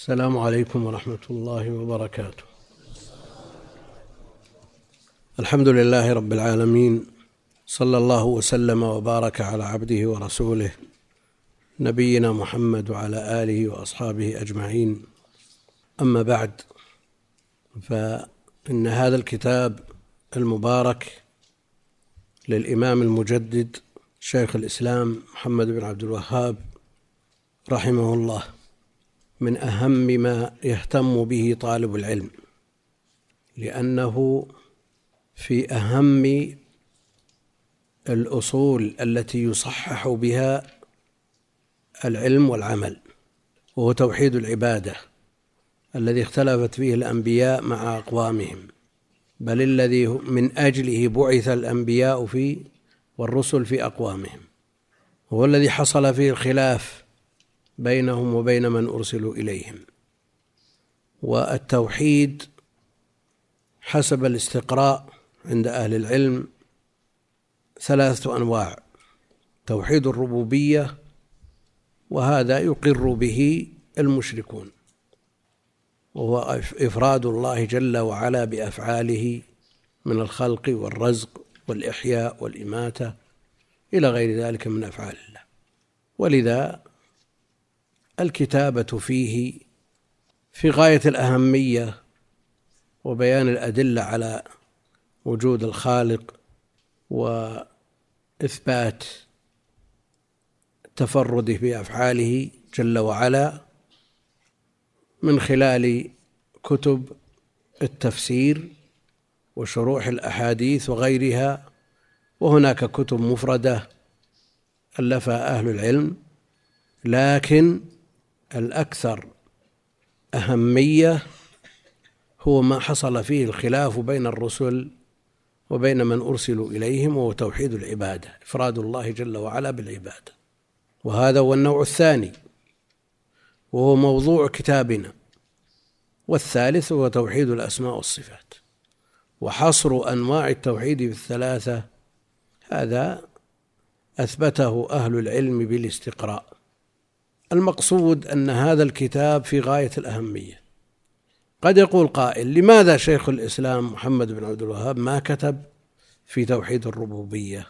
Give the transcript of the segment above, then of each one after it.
السلام عليكم ورحمة الله وبركاته. الحمد لله رب العالمين صلى الله وسلم وبارك على عبده ورسوله نبينا محمد وعلى آله وأصحابه أجمعين. أما بعد فإن هذا الكتاب المبارك للإمام المجدد شيخ الإسلام محمد بن عبد الوهاب رحمه الله من أهم ما يهتم به طالب العلم لأنه في أهم الأصول التي يصحح بها العلم والعمل وهو توحيد العبادة الذي اختلفت فيه الأنبياء مع أقوامهم. بل الذي من أجله بعث الأنبياء في والرسل في أقوامهم هو الذي حصل فيه الخلاف بينهم وبين من أرسلوا إليهم. والتوحيد حسب الاستقراء عند أهل العلم ثلاثة أنواع توحيد الربوبية وهذا يقر به المشركون وهو إفراد الله جل وعلا بأفعاله من الخلق والرزق والإحياء والإماتة إلى غير ذلك من أفعال الله. ولذا الكتابة فيه في غاية الأهمية وبيان الأدلة على وجود الخالق وإثبات تفرده بأفعاله جل وعلا من خلال كتب التفسير وشروح الأحاديث وغيرها وهناك كتب مفردة ألفها أهل العلم لكن الأكثر أهمية هو ما حصل فيه الخلاف بين الرسل وبين من أرسلوا إليهم وهو توحيد العبادة إفراد الله جل وعلا بالعبادة. وهذا هو النوع الثاني وهو موضوع كتابنا. والثالث هو توحيد الأسماء والصفات. وحصر أنواع التوحيد في الثلاثة هذا أثبته أهل العلم بالاستقراء. المقصود أن هذا الكتاب في غاية الأهمية. قد يقول قائل لماذا شيخ الإسلام محمد بن عبد الوهاب ما كتب في توحيد الربوبية؟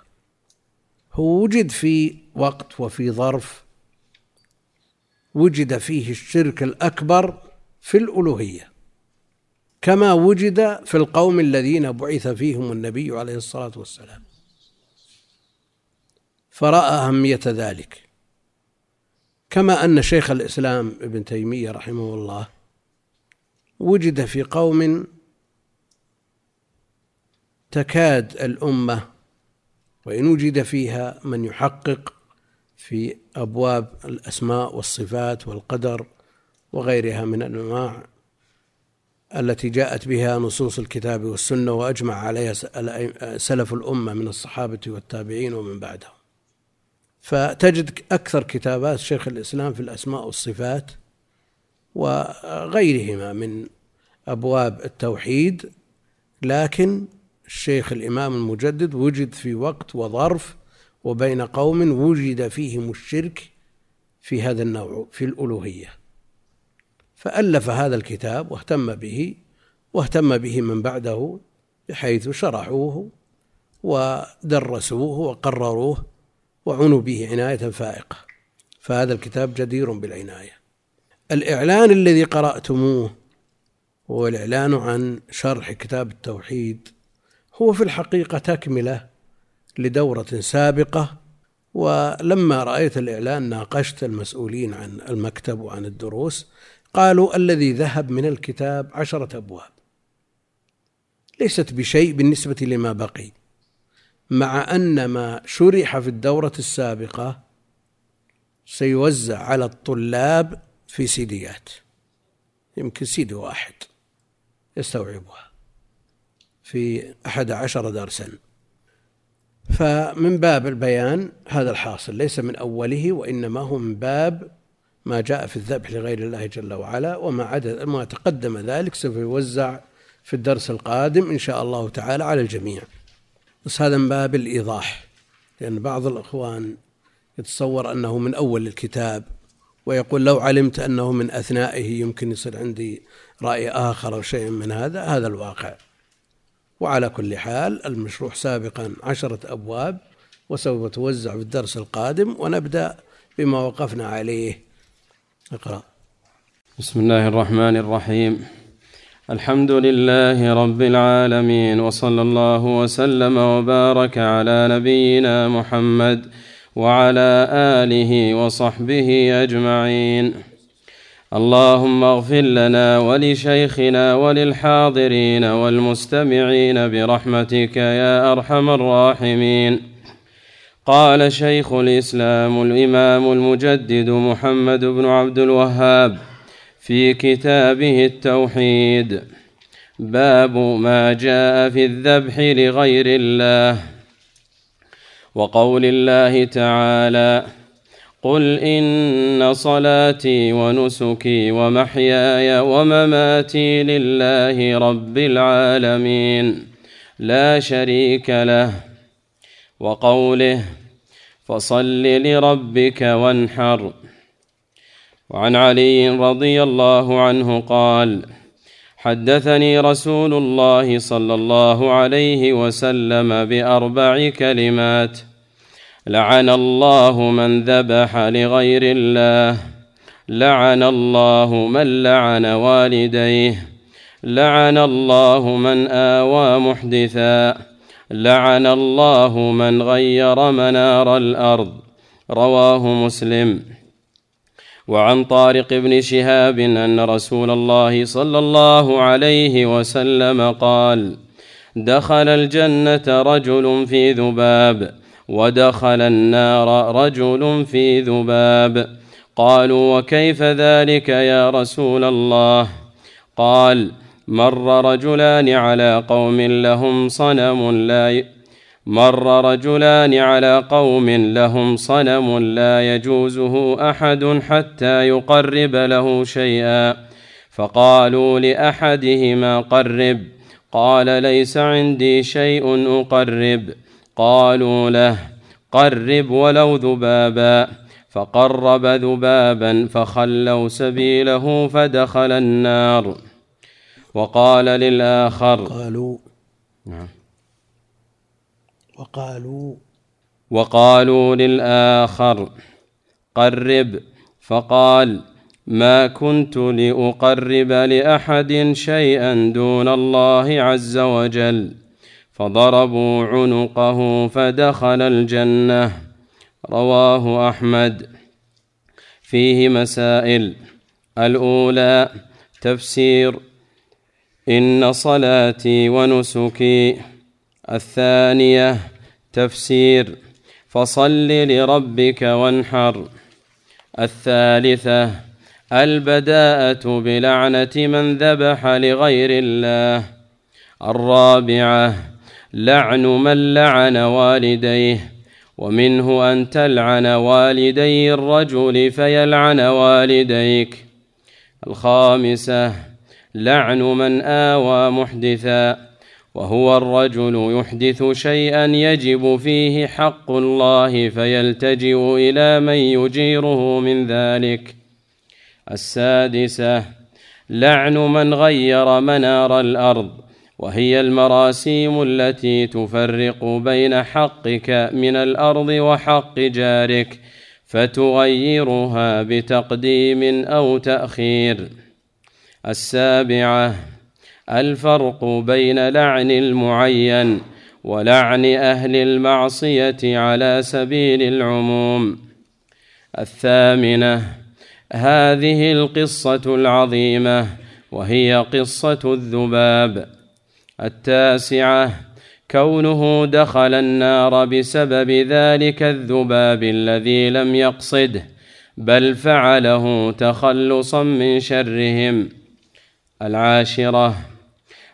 هو وجد في وقت وفي ظرف وجد فيه الشرك الأكبر في الألوهية كما وجد في القوم الذين بعث فيهم النبي عليه الصلاة والسلام. فرأى أهمية ذلك. كما أن شيخ الإسلام ابن تيمية رحمه الله وجد في قوم تكاد الأمة وإن وجد فيها من يحقق في أبواب الأسماء والصفات والقدر وغيرها من الأنواع التي جاءت بها نصوص الكتاب والسنة وأجمع عليها سلف الأمة من الصحابة والتابعين ومن بعدهم. فتجد أكثر كتابات شيخ الإسلام في الأسماء والصفات وغيرهما من أبواب التوحيد لكن الشيخ الإمام المجدد وجد في وقت وظرف وبين قوم وجد فيهم الشرك في هذا النوع في الألوهية. فألف هذا الكتاب واهتم به واهتم به من بعده بحيث شرحوه ودرسوه وقرروه. وعنوا به عناية فائقة. فهذا الكتاب جدير بالعناية. الإعلان الذي قرأتموه هو الإعلان عن شرح كتاب التوحيد. هو في الحقيقة تكملة لدورة سابقة ولما رأيت الإعلان ناقشت المسؤولين عن المكتب وعن الدروس. قالوا الذي ذهب من الكتاب عشرة أبواب. ليست بشيء بالنسبة لما بقي. مع أن ما شرح في الدورة السابقة سيوزع على الطلاب في سيديات. يمكن سيدي واحد يستوعبها في أحد عشر درسا. فمن باب البيان هذا الحاصل ليس من أوله وإنما هو من باب ما جاء في الذبح لغير الله جل وعلا وما عدد ما تقدم ذلك سوف يوزع في الدرس القادم إن شاء الله تعالى على الجميع. بس هذا من باب الإيضاح لأن بعض الإخوان يتصور أنه من أول الكتاب ويقول لو علمت أنه من أثنائه يمكن يصير عندي رأي آخر أو شيء من هذا هذا الواقع. وعلى كل حال المشروع سابقا عشرة أبواب وسوف توزع في الدرس القادم ونبدأ بما وقفنا عليه. اقرأ. بسم الله الرحمن الرحيم. الحمد لله رب العالمين وصلى الله وسلم وبارك على نبينا محمد وعلى آله وصحبه أجمعين. اللهم اغفر لنا ولشيخنا وللحاضرين والمستمعين برحمتك يا أرحم الراحمين. قال شيخ الإسلام الإمام المجدد محمد بن عبد الوهاب في كتابه التوحيد. باب ما جاء في الذبح لغير الله وقول الله تعالى قل إن صلاتي ونسكي ومحياي ومماتي لله رب العالمين لا شريك له وقوله فصل لربك وانحر وعن علي رضي الله عنه قال حدثني رسول الله صلى الله عليه وسلم بأربع كلمات. لعن الله من ذبح لغير الله. لعن الله من لعن والديه. لعن الله من آوى محدثا. لعن الله من غير منار الأرض. رواه مسلم. وعن طارق بن شهاب أن رسول الله صلى الله عليه وسلم قال دخل الجنة رجل في ذباب ودخل النار رجل في ذباب. قالوا وكيف ذلك يا رسول الله؟ قال مر رجلان على قوم لهم صنم لا مر رجلان على قوم لهم صنم لا يجوزه أحد حتى يقرب له شيئا. فقالوا لأحدهما قرب. قال ليس عندي شيء أقرب. قالوا له قرب ولو ذبابا. فقرب ذبابا فخلوا سبيله فدخل النار. وقال للآخر قالوا نعم. وقالوا وقالوا للآخر قرب. فقال ما كنت لأقرب لأحد شيئا دون الله عز وجل. فضربوا عنقه فدخل الجنة. رواه أحمد. فيه مسائل. الأولى تفسير إن صلاتي ونسكي الثانية تفسير. فصل لربك وانحر. الثالثة البداءة بلعنة من ذبح لغير الله. الرابعة لعن من لعن والديه. ومنه أن تلعن والدي الرجل فيلعن والديك. الخامسة لعن من آوى محدثا. وهو الرجل يحدث شيئا يجب فيه حق الله فيلتجئ إلى من يجيره من ذلك. السادسة لعن من غير منار الأرض وهي المراسيم التي تفرق بين حقك من الأرض وحق جارك فتغيرها بتقديم أو تأخير. السابعة الفرق بين لعن المعين ولعن أهل المعصية على سبيل العموم. الثامنة هذه القصة العظيمة وهي قصة الذباب. التاسعة كونه دخل النار بسبب ذلك الذباب الذي لم يقصده بل فعله تخلصا من شرهم. العاشرة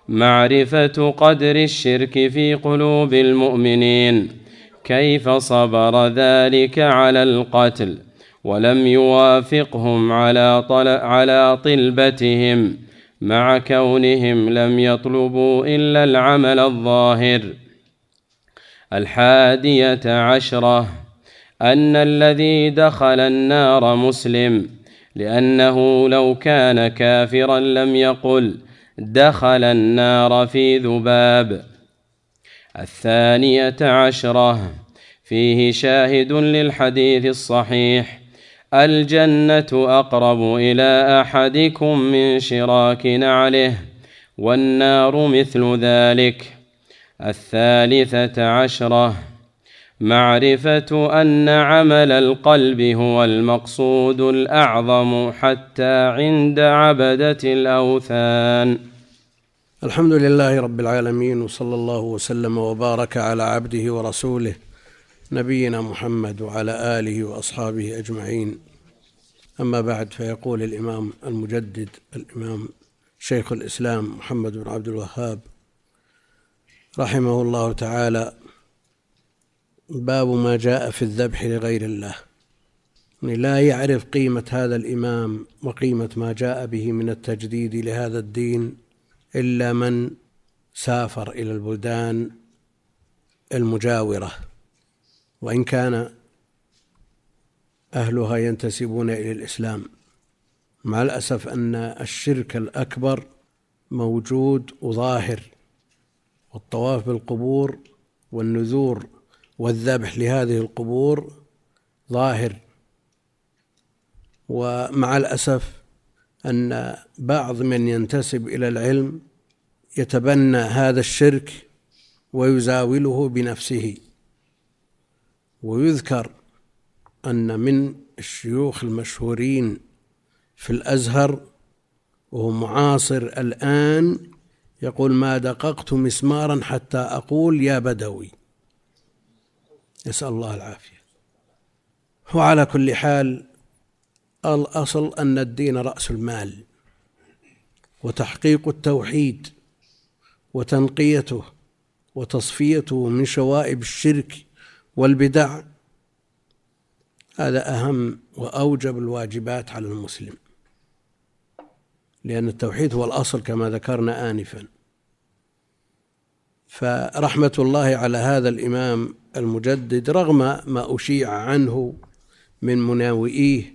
معرفة قدر الشرك في قلوب المؤمنين. كيف صبر ذلك على القتل ولم يوافقهم على طل على طلبتهم؟ مع كونهم لم يطلبوا إلا العمل الظاهر. الحادية عشرة أن الذي دخل النار مسلم لأنه لو كان كافرا لم يقل دخل النار في ذباب. الثانية عشرة. فيه شاهد للحديث الصحيح. الجنة أقرب إلى أحدكم من شراك نعله والنار مثل ذلك. الثالثة عشرة. معرفة أن عمل القلب هو المقصود الأعظم حتى عند عبدة الأوثان. الحمد لله رب العالمين وصلى الله وسلم وبارك على عبده ورسوله نبينا محمد وعلى آله وأصحابه أجمعين. أما بعد فيقول الإمام المجدد الإمام شيخ الإسلام محمد بن عبد الوهاب رحمه الله تعالى باب ما جاء في الذبح لغير الله. يعني لا يعرف قيمة هذا الإمام وقيمة ما جاء به من التجديد لهذا الدين إلا من سافر إلى البلدان المجاورة. وإن كان أهلها ينتسبون إلى الإسلام مع الأسف أن الشرك الأكبر موجود وظاهر والطواف بالقبور والنذور والذبح لهذه القبور ظاهر. ومع الأسف أن بعض من ينتسب إلى العلم يتبنى هذا الشرك ويزاوله بنفسه. ويذكر أن من الشيوخ المشهورين في الأزهر وهو معاصر الآن يقول ما دققت مسمارا حتى أقول يا بدوي نسأل الله العافية. وعلى كل حال الأصل أن الدين رأس المال وتحقيق التوحيد وتنقيته وتصفيته من شوائب الشرك والبدع هذا أهم وأوجب الواجبات على المسلم. لأن التوحيد هو الأصل كما ذكرنا آنفا. فرحمة الله على هذا الإمام المجدد رغم ما أشيع عنه من مناوئيه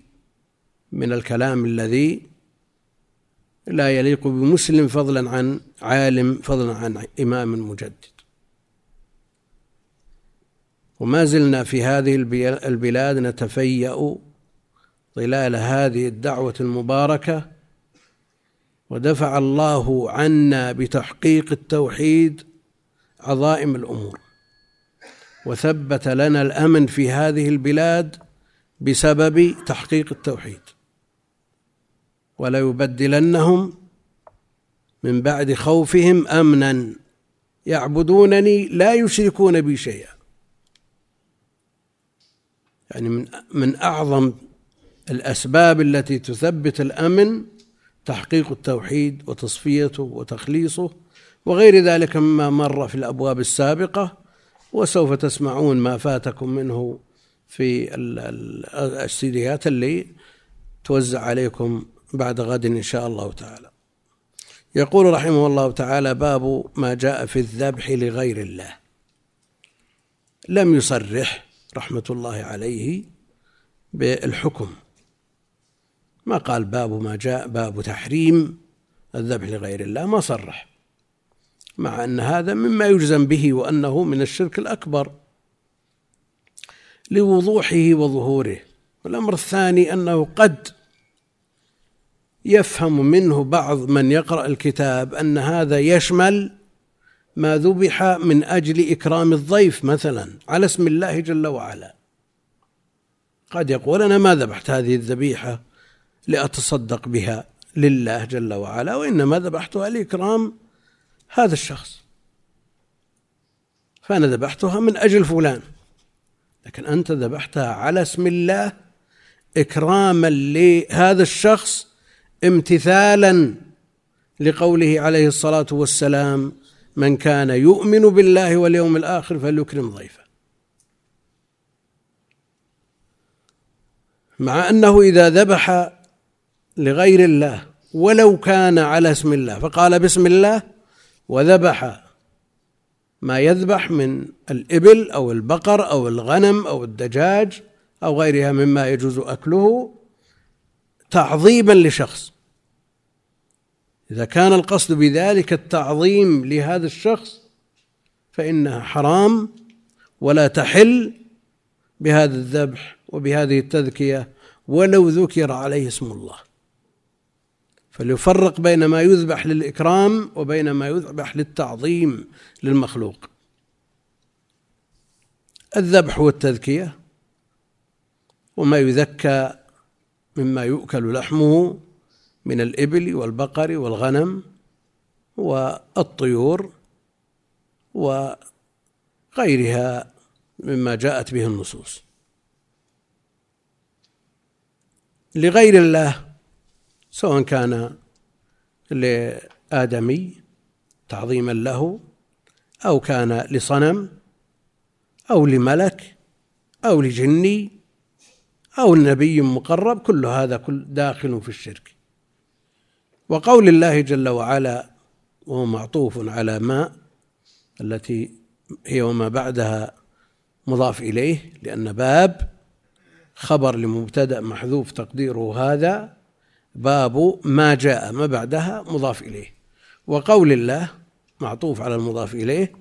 من الكلام الذي لا يليق بمسلم فضلا عن عالم فضلا عن إمام مجدد وما زلنا في هذه البلاد نتفيأ ظلال هذه الدعوة المباركة ودفع الله عنا بتحقيق التوحيد عظائم الأمور. وثبت لنا الأمن في هذه البلاد بسبب تحقيق التوحيد. ولا يبدلنهم من بعد خوفهم أمنا. يعبدونني لا يشركون بي شيئا. يعني من من أعظم الأسباب التي تثبت الأمن تحقيق التوحيد وتصفيته وتخليصه وغير ذلك مما مر في الأبواب السابقة وسوف تسمعون ما فاتكم منه في السيديات اللي توزع عليكم بعد غد إن شاء الله تعالى. يقول رحمه الله تعالى باب ما جاء في الذبح لغير الله لم يصرح رحمة الله عليه بالحكم. ما قال باب ما جاء باب تحريم الذبح لغير الله ما صرح. مع أن هذا مما يجزم به وأنه من الشرك الأكبر لوضوحه وظهوره. والأمر الثاني أنه قد يفهم منه بعض من يقرأ الكتاب أن هذا يشمل ما ذبح من أجل إكرام الضيف مثلا على اسم الله جل وعلا. قد يقول أنا ما ذبحت هذه الذبيحة لأتصدق بها لله جل وعلا وإنما ذبحتها لإكرام هذا الشخص. فأنا ذبحتها من أجل فلان. لكن أنت ذبحتها على اسم الله إكراما لهذا الشخص امتثالا لقوله عليه الصلاة والسلام من كان يؤمن بالله واليوم الآخر فليكرم ضيفه. مع أنه إذا ذبح لغير الله ولو كان على اسم الله فقال بسم الله وذبح ما يذبح من الإبل أو البقر أو الغنم أو الدجاج أو غيرها مما يجوز أكله تعظيما لشخص. إذا كان القصد بذلك التعظيم لهذا الشخص فإنها حرام ولا تحل بهذا الذبح وبهذه التذكية ولو ذكر عليه اسم الله. فليفرق بين ما يذبح للإكرام وبين ما يذبح للتعظيم للمخلوق. الذبح والتذكية وما يذكى مما يؤكل لحمه من الإبل والبقر والغنم والطيور وغيرها مما جاءت به النصوص. لغير الله سواء كان لآدمي تعظيما له أو كان لصنم أو لملك أو لجني أو لنبي مقرب كل هذا كل داخل في الشرك. وقول الله جل وعلا وهو معطوف على ما التي هي وما بعدها مضاف إليه لأن باب خبر لمبتدأ محذوف تقديره هذا باب ما جاء ما بعدها مضاف إليه. وقول الله معطوف على المضاف إليه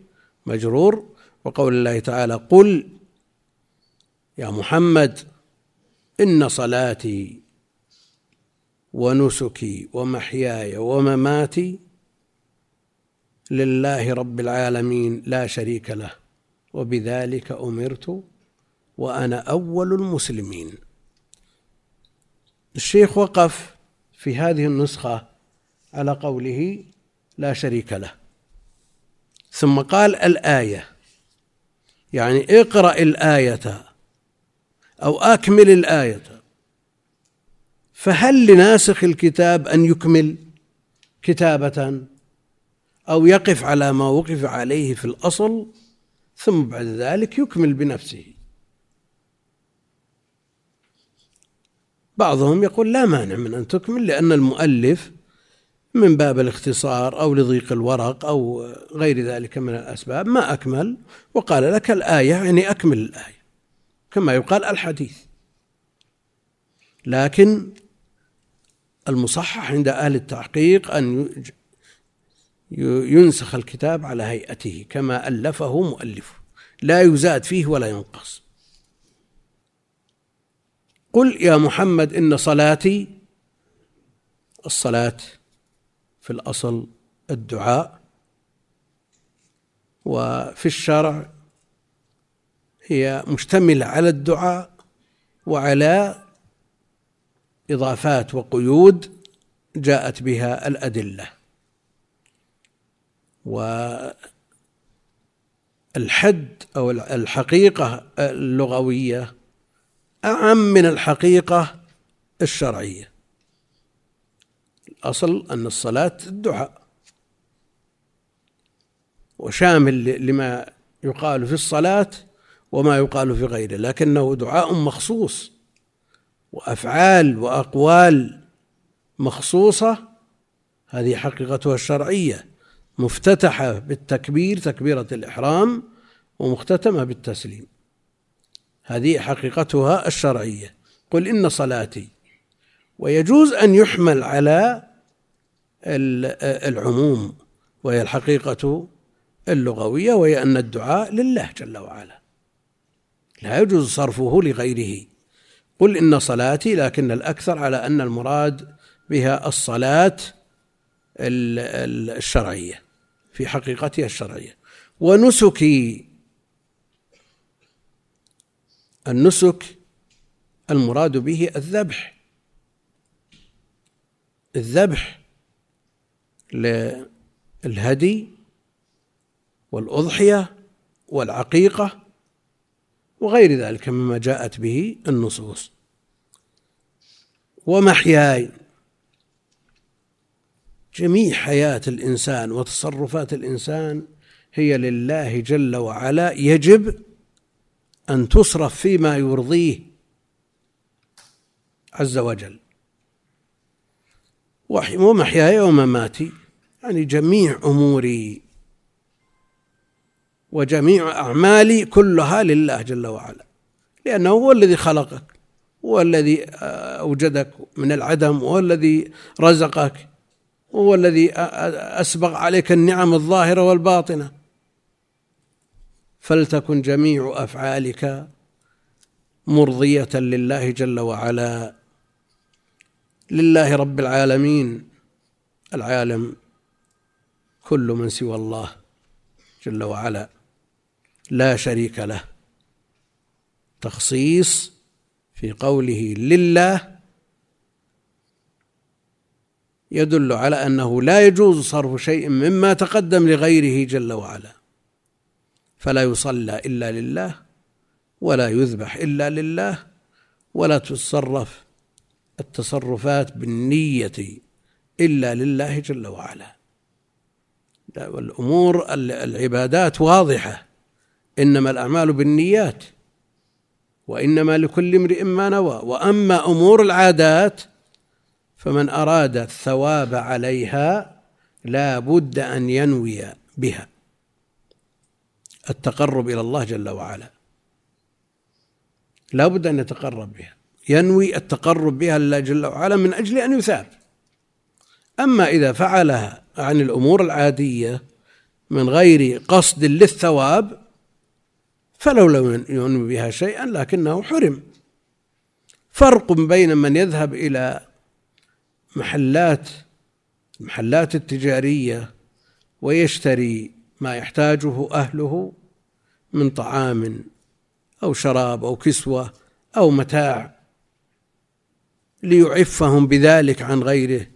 مجرور. وقول الله تعالى قل يا محمد إن صلاتي ونسكي ومحياي ومماتي لله رب العالمين لا شريك له. وبذلك أمرت وأنا أول المسلمين. الشيخ وقف في هذه النسخة على قوله لا شريك له. ثم قال الآية يعني اقرأ الآية أو أكمل الآية. فهل لناسخ الكتاب أن يكمل كتابة أو يقف على ما وقف عليه في الأصل ثم بعد ذلك يكمل بنفسه؟ بعضهم يقول لا مانع من أن تكمل لأن المؤلف من باب الاختصار أو لضيق الورق أو غير ذلك من الأسباب ما أكمل وقال لك الآية يعني أكمل الآية كما يقال الحديث. لكن المصحح عند أهل التحقيق أن ينسخ الكتاب على هيئته كما ألفه مؤلفه. لا يزاد فيه ولا ينقص. قل يا محمد إن صلاتي الصلاة في الأصل الدعاء وفي الشرع هي مشتملة على الدعاء وعلى إضافات وقيود جاءت بها الأدلة. والحد أو الحقيقة اللغوية أعم من الحقيقة الشرعية. الأصل أن الصلاة الدعاء. وشامل لما يقال في الصلاة وما يقال في غيره لكنه دعاء مخصوص وأفعال وأقوال مخصوصة هذه حقيقتها الشرعية مفتتحة بالتكبير تكبيرة الإحرام ومختتمة بالتسليم. هذه حقيقتها الشرعية. قل إن صلاتي. ويجوز أن يحمل على العموم وهي الحقيقة اللغوية وهي أن الدعاء لله جل وعلا. لا يجوز صرفه لغيره. قل إن صلاتي لكن الأكثر على أن المراد بها الصلاة الشرعية في حقيقتها الشرعية. ونسكي النسك المراد به الذبح. الذبح للهدي والأضحية والعقيقة وغير ذلك مما جاءت به النصوص. ومحياي جميع حياة الإنسان وتصرفات الإنسان هي لله جل وعلا. يجب أن تصرف فيما يرضيه عز وجل. ومحياي ومماتي يعني جميع أموري وجميع أعمالي كلها لله جل وعلا. لأنه هو الذي خلقك هو الذي أوجدك من العدم وهو الذي رزقك وهو الذي أسبغ عليك النعم الظاهرة والباطنة. فلتكن جميع أفعالك مرضية لله جل وعلا. لله رب العالمين العالم كل من سوى الله جل وعلا. لا شريك له. تخصيص في قوله لله يدل على أنه لا يجوز صرف شيء مما تقدم لغيره جل وعلا. فلا يصلى إلا لله ولا يذبح إلا لله ولا تتصرف التصرفات بالنية إلا لله جل وعلا. والأمور العبادات واضحة إنما الأعمال بالنيات وإنما لكل امرئ ما نوى. وأما أمور العادات فمن أراد الثواب عليها لا بد أن ينوي بها. التقرب إلى الله جل وعلا. لا بد أن يتقرب بها. ينوي التقرب بها لله جل وعلا من أجل أن يثاب. أما إذا فعلها عن الأمور العادية من غير قصد للثواب فلو لم ينوي بها شيئا لكنه حرم. فرق بين من يذهب إلى محلات المحلات التجارية ويشتري ما يحتاجه أهله من طعام أو شراب أو كسوة أو متاع ليعفهم بذلك عن غيره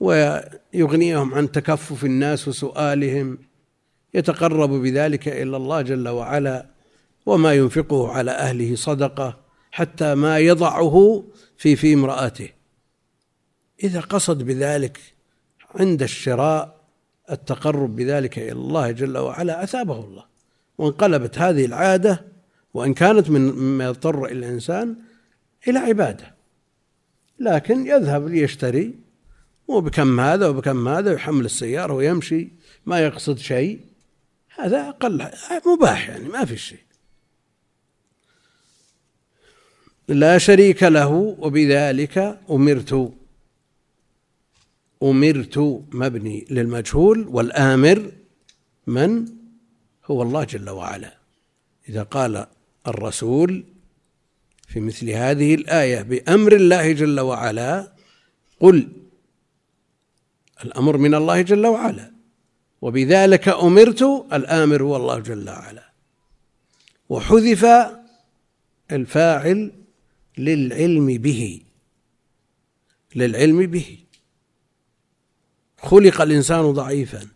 ويغنيهم عن تكفف الناس وسؤالهم يتقرب بذلك إلى الله جل وعلا وما ينفقه على أهله صدقة حتى ما يضعه في في امرأته. إذا قصد بذلك عند الشراء التقرب بذلك إلى الله جل وعلا أثابه الله. وانقلبت هذه العادة وإن كانت من مما يضطر إلى الإنسان إلى عبادة. لكن يذهب ليشتري وبكم هذا وبكم هذا يحمل السيارة ويمشي ما يقصد شيء. هذا أقل مباح يعني ما في شيء. لا شريك له وبذلك أمرت. أمرت مبني للمجهول والآمر من هو الله جل وعلا. إذا قال الرسول في مثل هذه الآية بأمر الله جل وعلا قل الأمر من الله جل وعلا وبذلك أمرت الآمر هو الله جل وعلا. وحذف الفاعل للعلم به للعلم به. خلق الإنسان ضعيفا.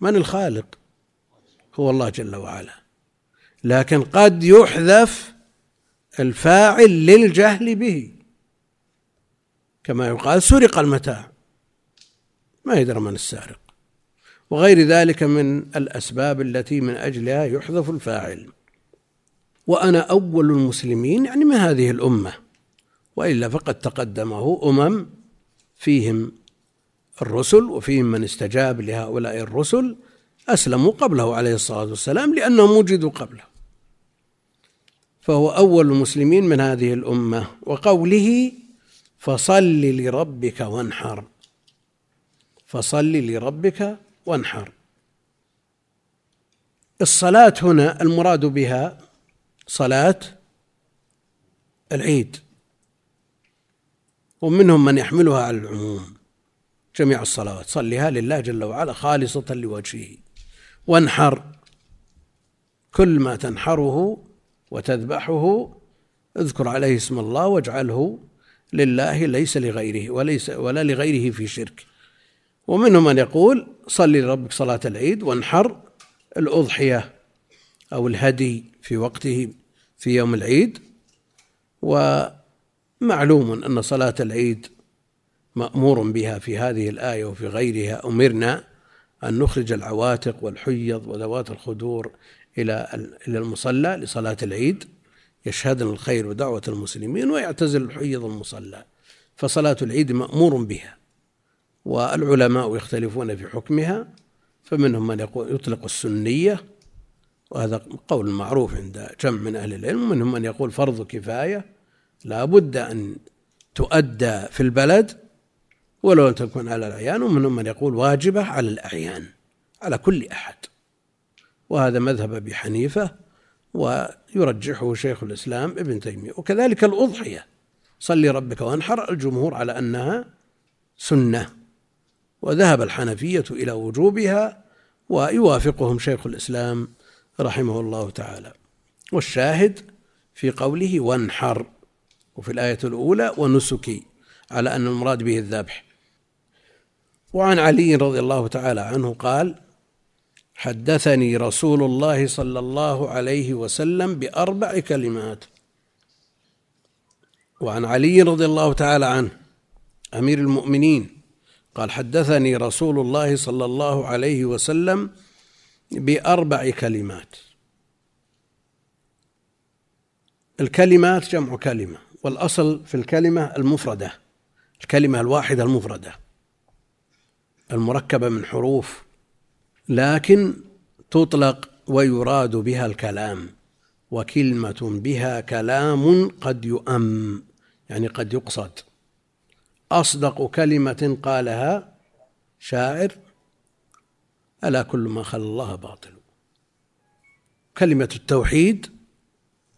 من الخالق؟ هو الله جل وعلا. لكن قد يحذف الفاعل للجهل به. كما يقال سرق المتاع. ما يدرى من السارق. وغير ذلك من الأسباب التي من أجلها يحذف الفاعل. وأنا أول المسلمين يعني من هذه الأمة. وإلا فقد تقدمه أمم فيهم الرسل وفيهم من استجاب لهؤلاء الرسل أسلموا قبله عليه الصلاة والسلام لأنهم وجدوا قبله. فهو أول المسلمين من هذه الأمة. وقوله فصل لربك وانحر. فصل لربك وانحر. الصلاة هنا المراد بها صلاة العيد. ومنهم من يحملها على العموم. جميع الصلوات. صلها لله جل وعلا خالصة لوجهه. وانحر. كل ما تنحره وتذبحه اذكر عليه اسم الله واجعله لله ليس لغيره وليس ولا لغيره في شرك. ومنهم من يقول صل لربك صلاة العيد وانحر الأضحية أو الهدي في وقته في يوم العيد. ومعلوم أن صلاة العيد مأمور بها في هذه الآية وفي غيرها. أمرنا أن نخرج العواتق والحيض وذوات الخدور إلى إلى المصلى لصلاة العيد يشهدن الخير ودعوة المسلمين ويعتزل الحيض المصلى. فصلاة العيد مأمور بها والعلماء يختلفون في حكمها فمنهم من يقول يطلق السنية وهذا قول معروف عند جمع من أهل العلم ومنهم من يقول فرض كفاية لا بد أن تؤدى في البلد ولو لم تكن على الأعيان ومنهم من يقول واجبة على الأعيان على كل أحد. وهذا مذهب أبي حنيفة ويرجحه شيخ الإسلام ابن تيمية. وكذلك الأضحية صلي ربك وانحر الجمهور على أنها سنة. وذهب الحنفية إلى وجوبها ويوافقهم شيخ الإسلام رحمه الله تعالى. والشاهد في قوله وانحر وفي الآية الأولى ونسكي على أن المراد به الذبح. وعن علي رضي الله تعالى عنه قال حدثني رسول الله صلى الله عليه وسلم بأربع كلمات. وعن علي رضي الله تعالى عنه أمير المؤمنين قال حدثني رسول الله صلى الله عليه وسلم بأربع كلمات. الكلمات جمع كلمة والأصل في الكلمة المفردة الكلمة الواحدة المفردة. المركبة من حروف لكن تطلق ويراد بها الكلام وكلمة بها كلام قد يؤم يعني قد يقصد. أصدق كلمة قالها شاعر ألا كل ما خلى الله باطل. كلمة التوحيد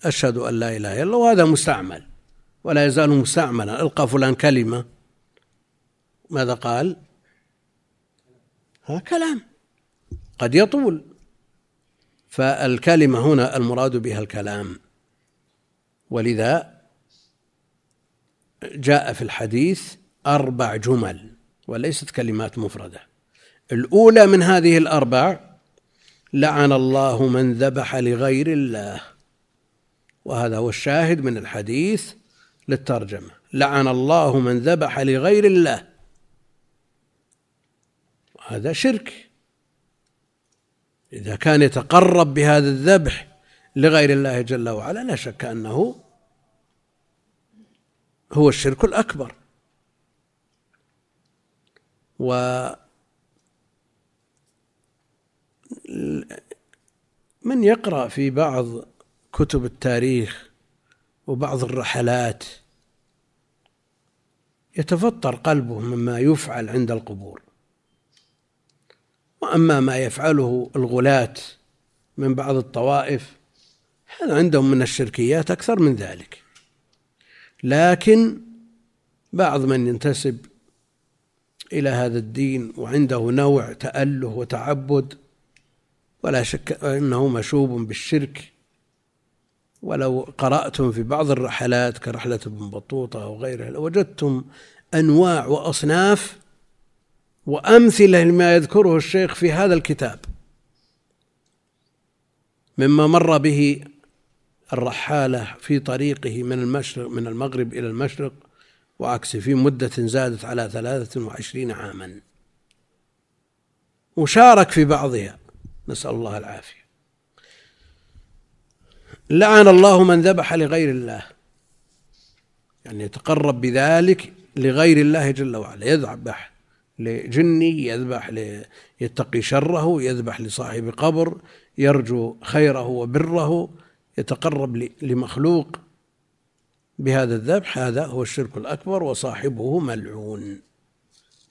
أشهد أن لا إله إلا الله وهذا مستعمل ولا يزال مستعملا. ألقى فلان كلمة ماذا قال؟ ها؟ كلام. قد يطول. فالكلمة هنا المراد بها الكلام. ولذا جاء في الحديث أربع جمل وليست كلمات مفردة. الأولى من هذه الأربع لعن الله من ذبح لغير الله. وهذا هو الشاهد من الحديث للترجمة. لعن الله من ذبح لغير الله. هذا شرك. إذا كان يتقرب بهذا الذبح لغير الله جل وعلا لا شك أنه هو الشرك الأكبر. و من يقرأ في بعض كتب التاريخ وبعض الرحلات يتفطر قلبه مما يفعل عند القبور. وأما ما يفعله الغلاة من بعض الطوائف هذا عندهم من الشركيات أكثر من ذلك. لكن بعض من ينتسب إلى هذا الدين وعنده نوع تأله وتعبد ولا شك أنه مشوب بالشرك. ولو قرأتم في بعض الرحلات كرحلة ابن بطوطة أو غيرها لوجدتم أنواع وأصناف وأمثلة لما يذكره الشيخ في هذا الكتاب. مما مر به الرحالة في طريقه من المشرق من المغرب إلى المشرق وعكسه في مدة زادت على ثلاثة وعشرين عاما. وشارك في بعضها. نسأل الله العافية. لعن الله من ذبح لغير الله. يعني يتقرب بذلك لغير الله جل وعلا. يذبح لجني يذبح يتقي شره يذبح لصاحب قبر يرجو خيره وبره يتقرب لمخلوق. بهذا الذبح هذا هو الشرك الأكبر وصاحبه ملعون.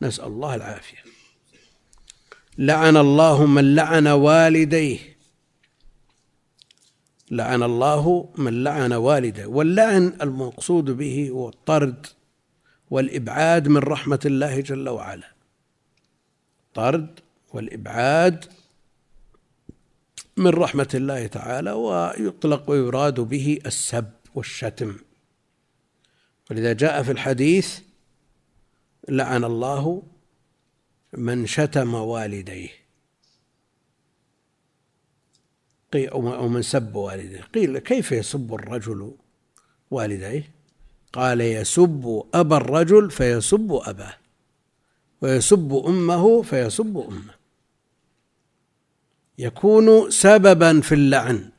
نسأل الله العافية. لعن الله من لعن والديه. لعن الله من لعن والديه واللعن المقصود به هو الطرد. والإبعاد من رحمة الله جل وعلا. طرد والإبعاد من رحمة الله تعالى ويطلق ويراد به السب والشتم. ولذا جاء في الحديث لعن الله من شتم والديه. أو من سب والديه. قيل كيف يسب الرجل والديه؟ قال يسب أبا الرجل فيسب أباه ويسب أمه فيسب أمه. يكون سببا في اللعن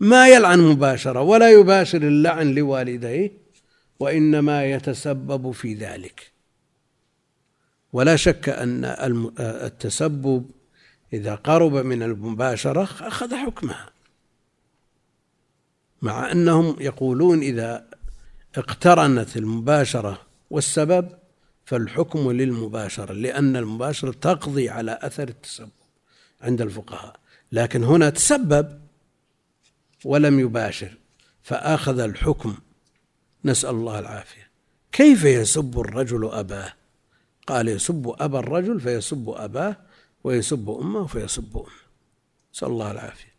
ما يلعن مباشرة ولا يباشر اللعن لوالديه وإنما يتسبب في ذلك. ولا شك أن التسبب إذا قرب من المباشرة أخذ حكمها مع أنهم يقولون إذا اقترنت المباشرة والسبب فالحكم للمباشرة لأن المباشرة تقضي على أثر التسبب عند الفقهاء. لكن هنا تسبب ولم يباشر فأخذ الحكم. نسأل الله العافية. كيف يسب الرجل أباه؟ قال يسب أبا الرجل فيسب أباه ويسب أمه فيسب أمه. نسأل الله العافية.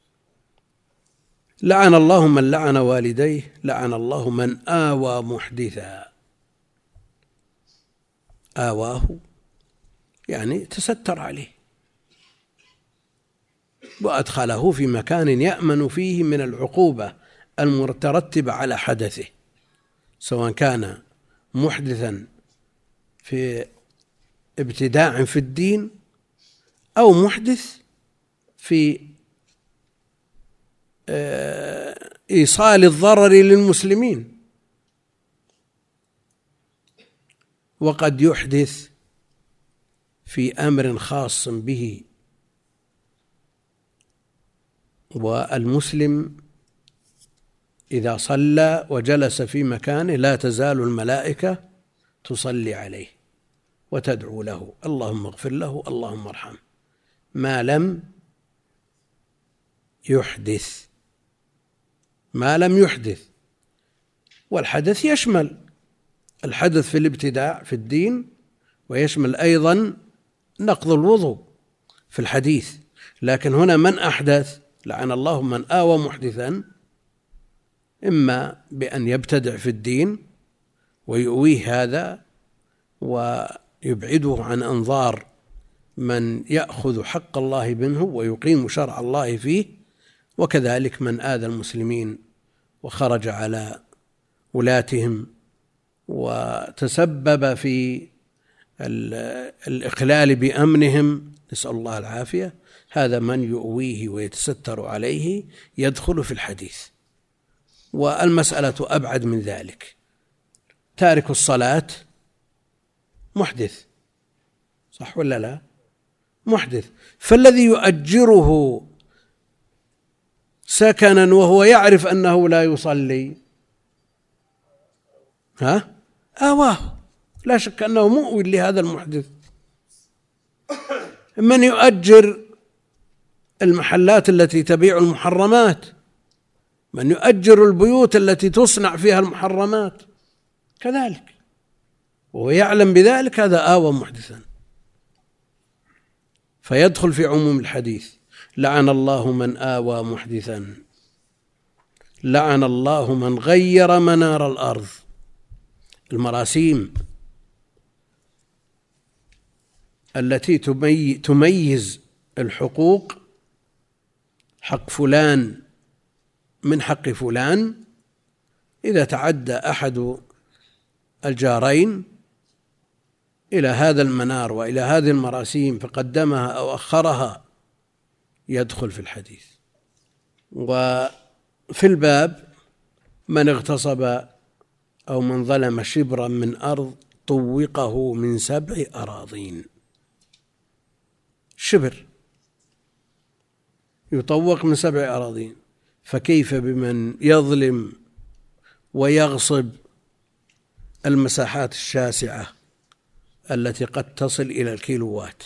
لعن الله من لعن والديه لعن الله من آوى محدثا. آواه يعني تستر عليه. وأدخله في مكان يأمن فيه من العقوبة المترتبة على حدثه سواء كان محدثا في ابتداع في الدين أو محدث في آه، إيصال الضرر للمسلمين. وقد يحدث في أمر خاص به والمسلم إذا صلى وجلس في مكانه لا تزال الملائكة تصلي عليه وتدعو له. اللهم اغفر له اللهم ارحمه. ما لم يحدث ما لم يحدث. والحدث يشمل. الحدث في الابتداع في الدين ويشمل أيضا نقض الوضوء في الحديث. لكن هنا من أحدث؟ لعن الله من آوى محدثا إما بأن يبتدع في الدين ويؤويه هذا ويبعده عن أنظار من يأخذ حق الله منه ويقيم شرع الله فيه وكذلك من آذى المسلمين وخرج على ولاتهم وتسبب في الإخلال بأمنهم نسأل الله العافية. هذا من يؤويه ويتستر عليه يدخل في الحديث. والمسألة أبعد من ذلك. تارك الصلاة محدث. صح ولا لا؟ محدث. فالذي يؤجره سكنا وهو يعرف أنه لا يصلي. ها؟ آواه لا شك أنه مؤوي لهذا المحدث. من يؤجر المحلات التي تبيع المحرمات؟ من يؤجر البيوت التي تصنع فيها المحرمات؟ كذلك. وهو يعلم بذلك هذا آوى محدثا. فيدخل في عموم الحديث. لعن الله من آوى محدثا. لعن الله من غير منار الأرض. المراسيم التي تميز الحقوق حق فلان من حق فلان. إذا تعدى أحد الجارين إلى هذا المنار وإلى هذه المراسيم فقدمها أو أخرها يدخل في الحديث. وفي الباب من اغتصب أو من ظلم شبرا من أرض طوقه من سبع أراضين. شبر يطوق من سبع أراضين. فكيف بمن يظلم ويغصب المساحات الشاسعة التي قد تصل إلى الكيلوات؟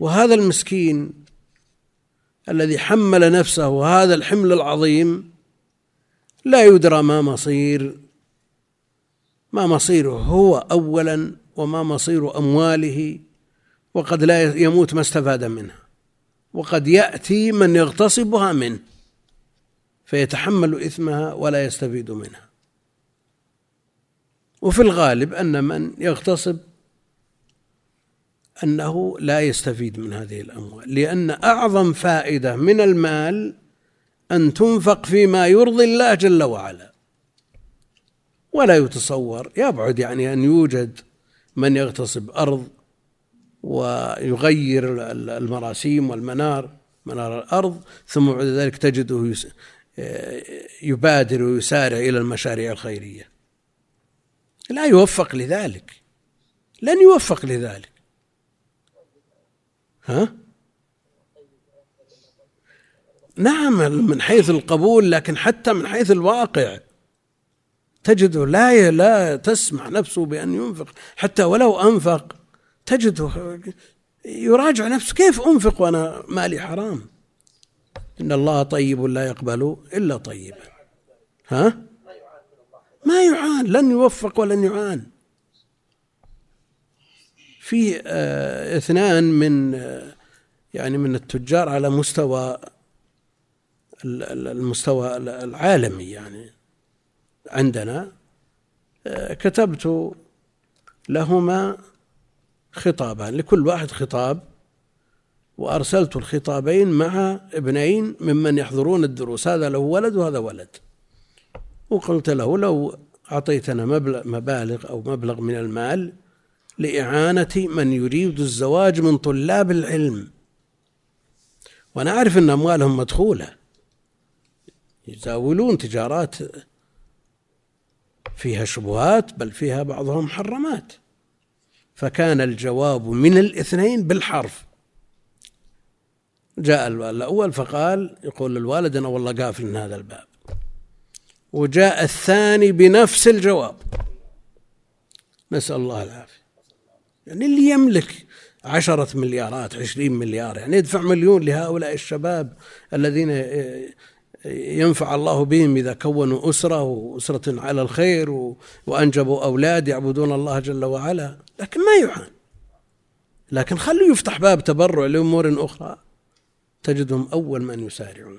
وهذا المسكين الذي حمل نفسه هذا الحمل العظيم لا يدرى ما مصير. ما مصيره هو اولا وما مصير أمواله وقد لا يموت ما استفاد منها وقد يأتي من يغتصبها منه فيتحمل إثمها ولا يستفيد منها. وفي الغالب أن من يغتصب أنه لا يستفيد من هذه الأموال لأن أعظم فائدة من المال أن تنفق فيما يرضي الله جل وعلا. ولا يتصور يبعد يعني أن يوجد من يغتصب أرض ويغير المراسيم والمنار منار الأرض ثم بعد ذلك تجده يبادر ويسارع إلى المشاريع الخيرية. لا يوفق لذلك. لن يوفق لذلك. ها؟ نعم من حيث القبول لكن حتى من حيث الواقع تجده لا لا تسمح نفسه بأن ينفق. حتى ولو أنفق تجده يراجع نفسه. كيف أنفق وأنا مالي حرام؟ إن الله طيب لا يقبل إلا طيبا. ها؟ ما يعان لن يوفق ولن يعان. في آه اثنان من آه يعني من التجار على مستوى المستوى العالمي يعني. عندنا آه كتبت لهما خطابان لكل واحد خطاب وأرسلت الخطابين مع ابنين ممن يحضرون الدروس هذا له ولد وهذا ولد. وقلت له لو أعطيتنا مبلغ مبالغ أو مبلغ من المال لإعانة من يريد الزواج من طلاب العلم. وأنا أعرف أن أموالهم مدخولة. يزاولون تجارات فيها شبهات بل فيها بعضهم محرمات فكان الجواب من الاثنين بالحرف. جاء الأول فقال يقول للوالد أنا والله قافل من هذا الباب. وجاء الثاني بنفس الجواب. نسأل الله العافية. يعني اللي يملك عشرة مليارات عشرين مليار يعني يدفع مليون لهؤلاء الشباب الذين ينفع الله بهم إذا كونوا أسرة وأسرة على الخير وأنجبوا أولاد يعبدون الله جل وعلا. لكن ما يعان. لكن خلوا يفتح باب تبرع لأمور أخرى. تجدهم أول من يسارعون.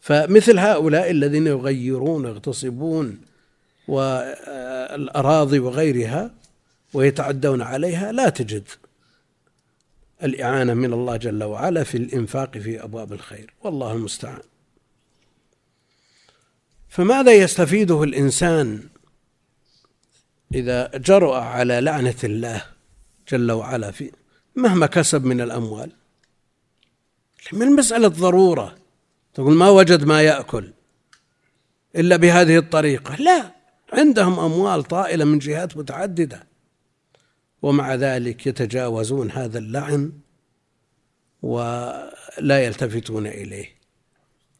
فمثل هؤلاء الذين يغيرون يغتصبون والأراضي وغيرها ويتعدون عليها لا تجد الإعانة من الله جل وعلا في الإنفاق في أبواب الخير. والله المستعان. فماذا يستفيده الإنسان إذا جرأ على لعنة الله جل وعلا في مهما كسب من الأموال؟ من مسألة ضرورة. تقول ما وجد ما يأكل إلا بهذه الطريقة. لا. عندهم أموال طائلة من جهات متعددة. ومع ذلك يتجاوزون هذا اللعن ولا يلتفتون إليه.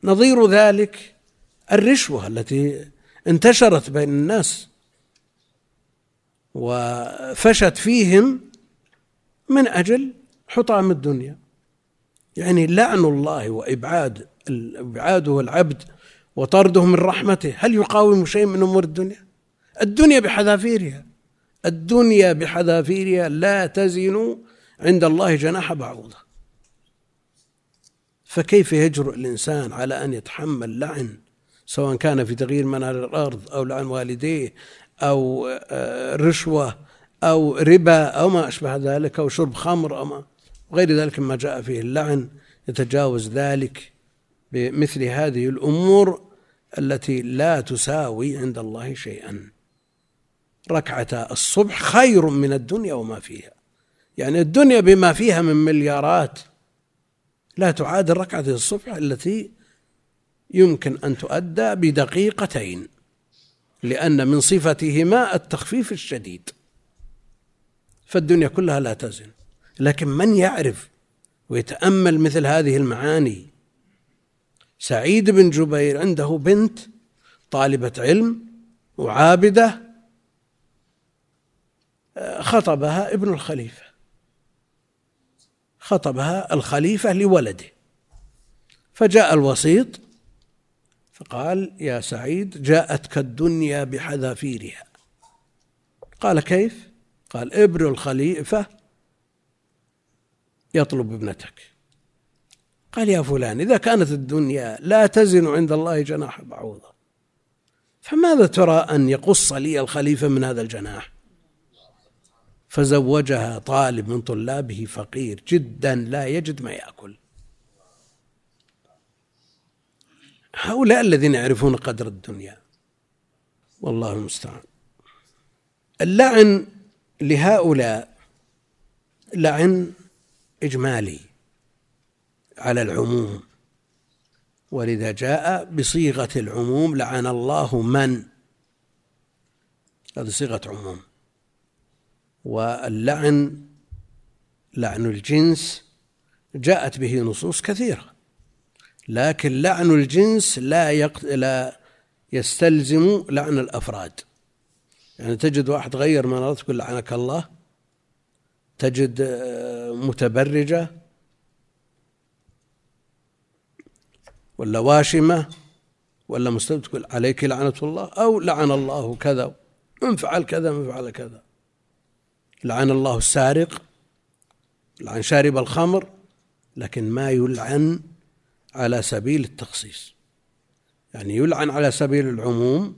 نظير ذلك الرشوة التي انتشرت بين الناس وفشت فيهم من أجل حطام الدنيا. يعني لعن الله وإبعاد إبعاده العبد وطرده من رحمته. هل يقاوم شيء من أمور الدنيا؟ الدنيا بحذافيرها. الدنيا بحذافيرها لا تزن عند الله جناح بعوضة. فكيف يجرؤ الإنسان على أن يتحمل لعن سواء كان في تغيير منار الأرض أو لعن والديه أو آه، رشوة أو ربا أو ما أشبه ذلك أو شرب خمر أو ما وغير ذلك مما جاء فيه اللعن يتجاوز ذلك بمثل هذه الأمور التي لا تساوي عند الله شيئا. ركعة الصبح خير من الدنيا وما فيها. يعني الدنيا بما فيها من مليارات لا تعادل ركعة الصبح التي يمكن أن تؤدى بدقيقتين لأن من صفتهما التخفيف الشديد. فالدنيا كلها لا تزن. لكن من يعرف ويتأمل مثل هذه المعاني؟ سعيد بن جبير عنده بنت طالبة علم وعابدة خطبها ابن الخليفة. خطبها الخليفة لولده. فجاء الوسيط فقال يا سعيد جاءتك الدنيا بحذافيرها. قال كيف؟ قال ابن الخليفة يطلب ابنتك. قال يا فلان إذا كانت الدنيا لا تزن عند الله جناح بعوضة فماذا ترى أن يقص لي الخليفة من هذا الجناح؟ فزوجها طالب من طلابه فقير جدا لا يجد ما يأكل. هؤلاء الذين يعرفون قدر الدنيا والله المستعان. اللعن لهؤلاء لعن إجمالي على العموم ولذا جاء بصيغة العموم لعن الله من؟ هذه صيغة عموم. واللعن لعن الجنس جاءت به نصوص كثيرة لكن لعن الجنس لا يقت... لا يستلزم لعن الأفراد. يعني تجد واحد غير منارة تقول لعنك الله تجد آه، متبرجة ولا واشمة ولا مستوى تقول عليك لعنة الله أو لعن الله كذا من فعل كذا من فعل كذا. لعن الله السارق لعن شارب الخمر لكن ما يلعن على سبيل التخصيص. يعني يلعن على سبيل العموم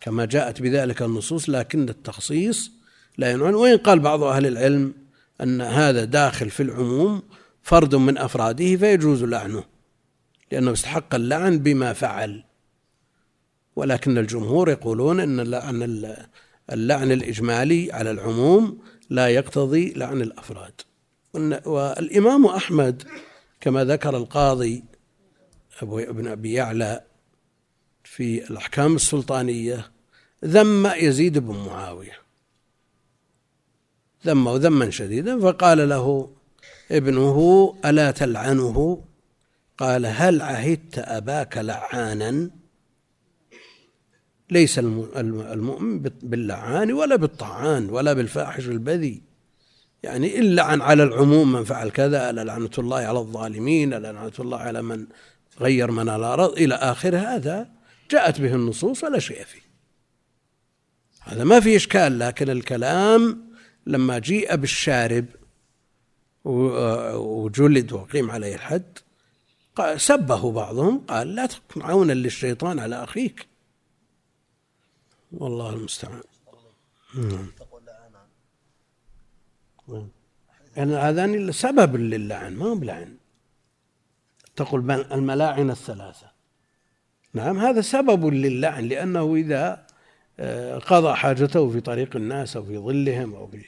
كما جاءت بذلك النصوص لكن التخصيص لا ينعن. وإن قال بعض أهل العلم أن هذا داخل في العموم فرد من أفراده فيجوز لعنه لأنه استحق اللعن بما فعل. ولكن الجمهور يقولون أن اللعن اللعن الإجمالي على العموم لا يقتضي لعن الأفراد. والإمام أحمد كما ذكر القاضي أبو ابن أبي يعلى في الأحكام السلطانية ذم يزيد بن معاوية. ذمه ذما شديدا فقال له ابنه ألا تلعنه؟ قال هل عهدت أباك لعانا؟ ليس المؤمن باللعان ولا بالطعان ولا بالفاحش البذي يعني إن لعن على العموم من فعل كذا ألا لعنة الله على الظالمين ألا لعنة الله على من غير من الأرض إلى آخر. هذا جاءت به النصوص ولا شيء فيه. هذا ما في إشكال لكن الكلام لما جيء بالشارب وجلد وقيم عليه الحد سبه بعضهم قال لا تكن عونا للشيطان على أخيك. والله المستعان. نعم. يعني هذان سبب للعن ما هو بلعن. تقول الملاعن الثلاثة. نعم هذا سبب للعن لأنه إذا آه، قضى حاجته في طريق الناس أو في ظلهم أو في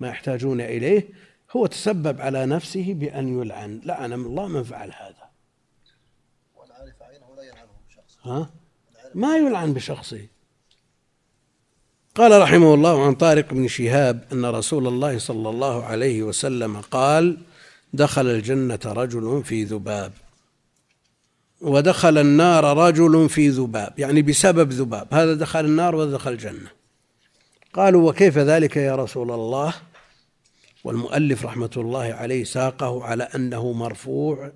ما يحتاجون إليه هو تسبب على نفسه بأن يلعن. لعن الله من فعل هذا. والعارف عينه لا يلعنه بشخصه. ها؟ ما يلعن بشخصه. قال رحمه الله عن طارق بن شهاب أن رسول الله صلى الله عليه وسلم قال دخل الجنة رجل في ذباب. ودخل النار رجل في ذباب يعني بسبب ذباب. هذا دخل النار وهذا دخل الجنة. قالوا وكيف ذلك يا رسول الله؟ والمؤلف رحمة الله عليه ساقه على أنه مرفوع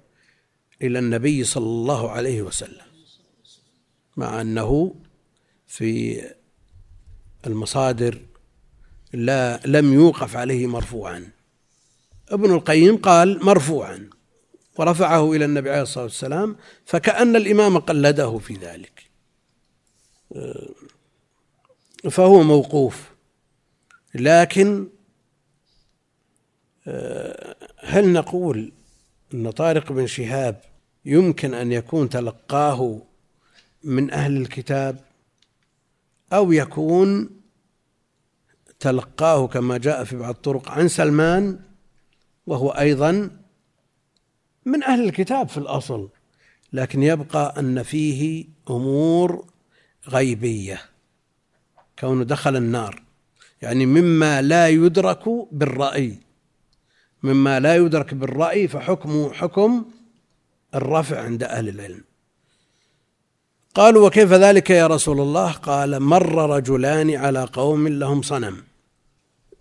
إلى النبي صلى الله عليه وسلم مع أنه في المصادر لا لم يوقف عليه مرفوعا. ابن القيم قال مرفوعا ورفعه إلى النبي عليه الصلاة والسلام فكأن الإمام قلده في ذلك. فهو موقوف. لكن هل نقول أن طارق بن شهاب يمكن أن يكون تلقاه من أهل الكتاب؟ أو يكون تلقاه كما جاء في بعض الطرق عن سلمان وهو أيضا من أهل الكتاب في الأصل لكن يبقى أن فيه أمور غيبية كونه دخل النار. يعني مما لا يدرك بالرأي. مما لا يدرك بالرأي فحكمه حكم الرفع عند أهل العلم. قالوا وكيف ذلك يا رسول الله؟ قال مر رجلان على قوم لهم صنم.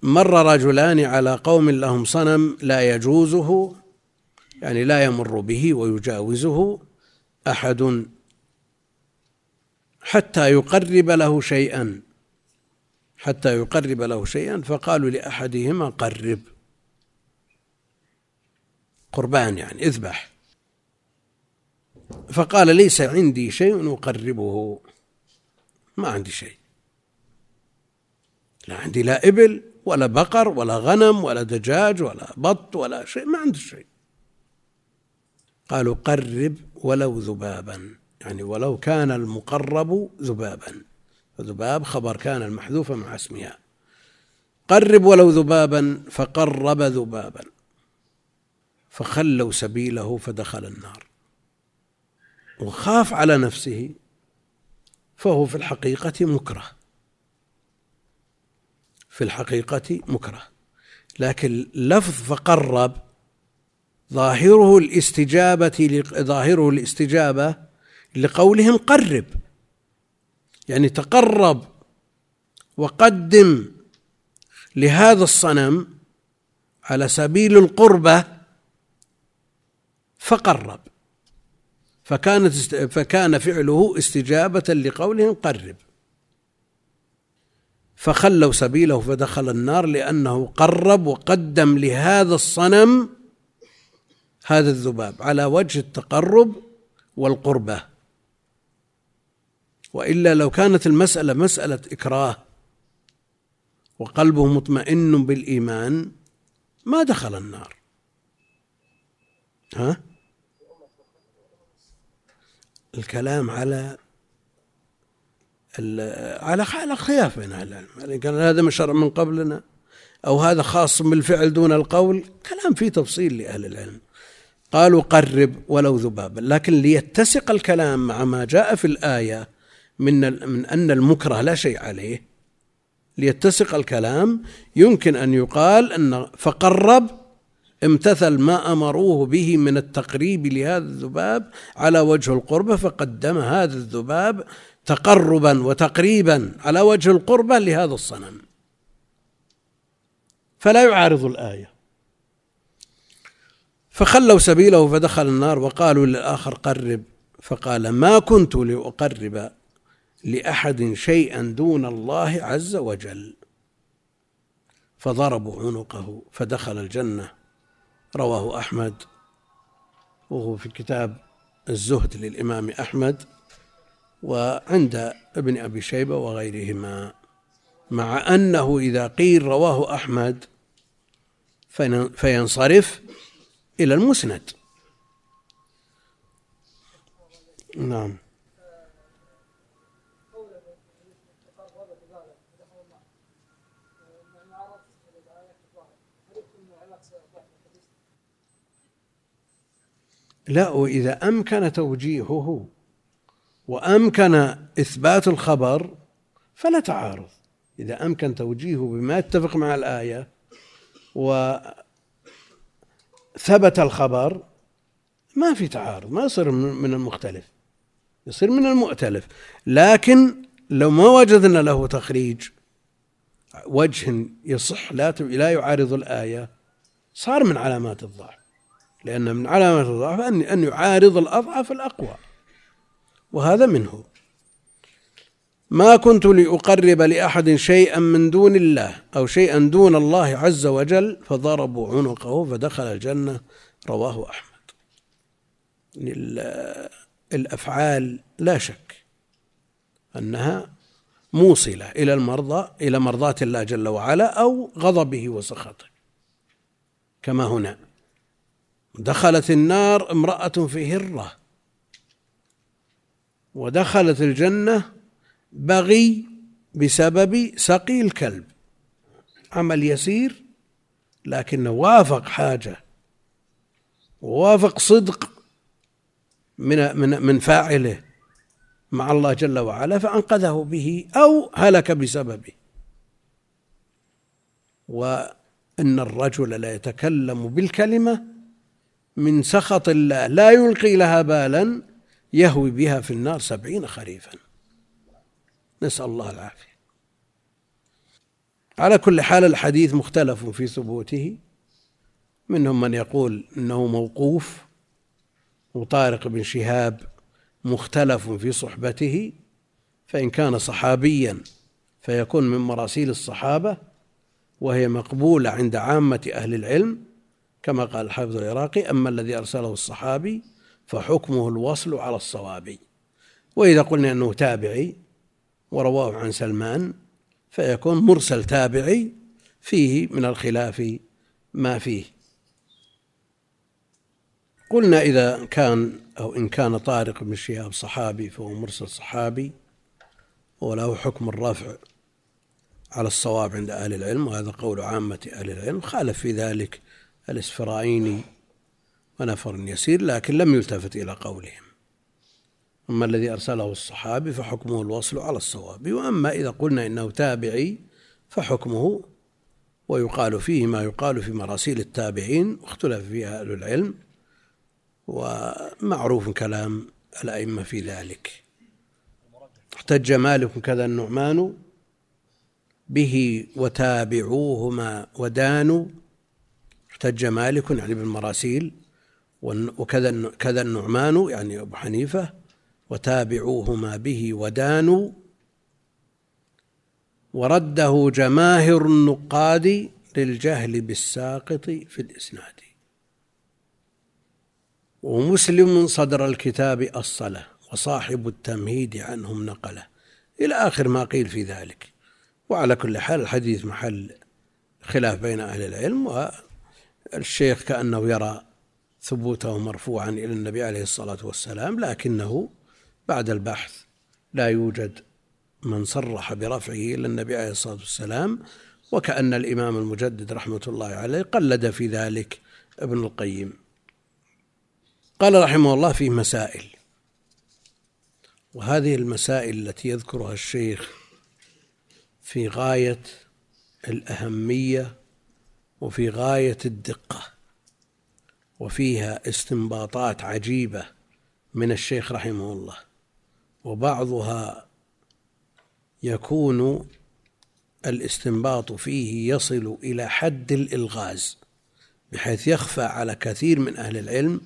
مر رجلان على قوم لهم صنم لا يجوزه يعني لا يمر به ويجاوزه أحد حتى يقرب له شيئا حتى يقرب له شيئا فقالوا لأحدهما قرب. قربان يعني اذبح. فقال ليس عندي شيء أقربه. ما عندي شيء. لا عندي لا إبل ولا بقر ولا غنم ولا دجاج ولا بط ولا شيء ما عندي شيء. قالوا قرب ولو ذبابا يعني ولو كان المقرب ذبابا. فذباب خبر كان المحذوف مع اسمها. قرب ولو ذبابا فقرب ذبابا. فخلوا سبيله فدخل النار. وخاف على نفسه فهو في الحقيقة مكره. في الحقيقة مكره. لكن لفظ فقرب ظاهره الاستجابة ظاهره الاستجابة لقولهم قرب. يعني تقرب وقدم لهذا الصنم على سبيل القربة فقرب. فكانت فكان فعله استجابة لقولهم قرب. فخلوا سبيله فدخل النار لأنه قرب وقدم لهذا الصنم هذا الذباب على وجه التقرب والقربة. وإلا لو كانت المسألة مسألة إكراه وقلبه مطمئن بالإيمان ما دخل النار. ها؟ الكلام على على على خلاف بين أهل العلم يعني كان هذا من شرع من قبلنا أو هذا خاص بالفعل دون القول. كلام فيه تفصيل لأهل العلم. قالوا قرب ولو ذبابا لكن ليتسق الكلام مع ما جاء في الآية من من أن المكره لا شيء عليه. ليتسق الكلام. يمكن أن يقال أن فقرب امتثل ما أمروه به من التقريب لهذا الذباب على وجه القربه فقدم هذا الذباب تقربا وتقريبا على وجه القربة لهذا الصنم. فلا يعارض الآية. فخلوا سبيله فدخل النار وقالوا للآخر قرب. فقال ما كنت لأقرب لأحد شيئا دون الله عز وجل. فضربوا عنقه فدخل الجنة. رواه أحمد. وهو في كتاب الزهد للإمام أحمد. وعند ابن أبي شيبة وغيرهما مع أنه إذا قيل رواه أحمد فينصرف إلى المسند. نعم. لا وإذا أمكن توجيهه وأمكن إثبات الخبر فلا تعارض. إذا أمكن توجيهه بما يتفق مع الآية وثبت الخبر ما في تعارض ما يصير من المختلف. يصير من المؤتلف. لكن لو ما وجدنا له تخريج وجه يصح لا لا يعارض الآية صار من علامات الضعف. لأن من علامات الضعف أن يعارض الأضعف الأقوى. وهذا منه. ما كنت لأقرب لأحد شيئا من دون الله أو شيئا دون الله عز وجل فضربوا عنقه فدخل الجنة. رواه أحمد. الأفعال لا شك أنها موصلة إلى المرضى إلى مرضاة الله جل وعلا أو غضبه وسخطه. كما هنا. دخلت النار امرأة في هرة. ودخلت الجنة بغي بسبب سقي الكلب. عمل يسير لكنه وافق حاجة ووافق صدق من من من فاعله مع الله جل وعلا فأنقذه به أو هلك بسببه. وإن الرجل لا يتكلم بالكلمة من سخط الله لا يلقي لها بالا يهوي بها في النار سبعين خريفا. نسأل الله العافية. على كل حال الحديث مختلف في ثبوته. منهم من يقول إنه موقوف وطارق بن شهاب مختلف في صحبته. فإن كان صحابيا فيكون من مراسيل الصحابة وهي مقبولة عند عامة أهل العلم كما قال الحافظ العراقي أما الذي أرسله الصحابي فحكمه الوصل على الصواب. وإذا قلنا أنه تابعي ورواه عن سلمان فيكون مرسل تابعي فيه من الخلاف ما فيه. قلنا إذا كان أو إن كان طارق بن شهاب صحابي فهو مرسل صحابي وله حكم الرفع على الصواب عند أهل العلم وهذا قول عامة أهل العلم خالف في ذلك الإسفرايني ونفر يسير لكن لم يلتفت إلى قولهم. أما الذي أرسله الصحابي فحكمه الوصل على الصواب. وأما إذا قلنا إنه تابعي فحكمه ويقال فيه ما يقال في مراسيل التابعين واختلف فيها أهل العلم ومعروف كلام الأئمة في ذلك. احتج مالك كذا النعمان به وتابعوهما ودانوا. احتج مالك يعني بالمراسيل وكذا كذا النعمان يعني أبو حنيفة وتابعوهما به ودانوا ورده جماهر النقاد للجهل بالساقط في الإسناد. ومسلم صدر الكتاب الصلاة وصاحب التمهيد عنهم نقله. إلى آخر ما قيل في ذلك. وعلى كل حال الحديث محل خلاف بين أهل العلم والشيخ كأنه يرى ثبوته مرفوعا إلى النبي عليه الصلاة والسلام لكنه بعد البحث لا يوجد من صرح برفعه إلى النبي عليه الصلاة والسلام وكأن الإمام المجدد رحمة الله عليه قلد في ذلك ابن القيم. قال رحمه الله فيه مسائل وهذه المسائل التي يذكرها الشيخ في غاية الأهمية وفي غاية الدقة. وفيها استنباطات عجيبة من الشيخ رحمه الله وبعضها يكون الاستنباط فيه يصل إلى حد الإلغاز بحيث يخفى على كثير من أهل العلم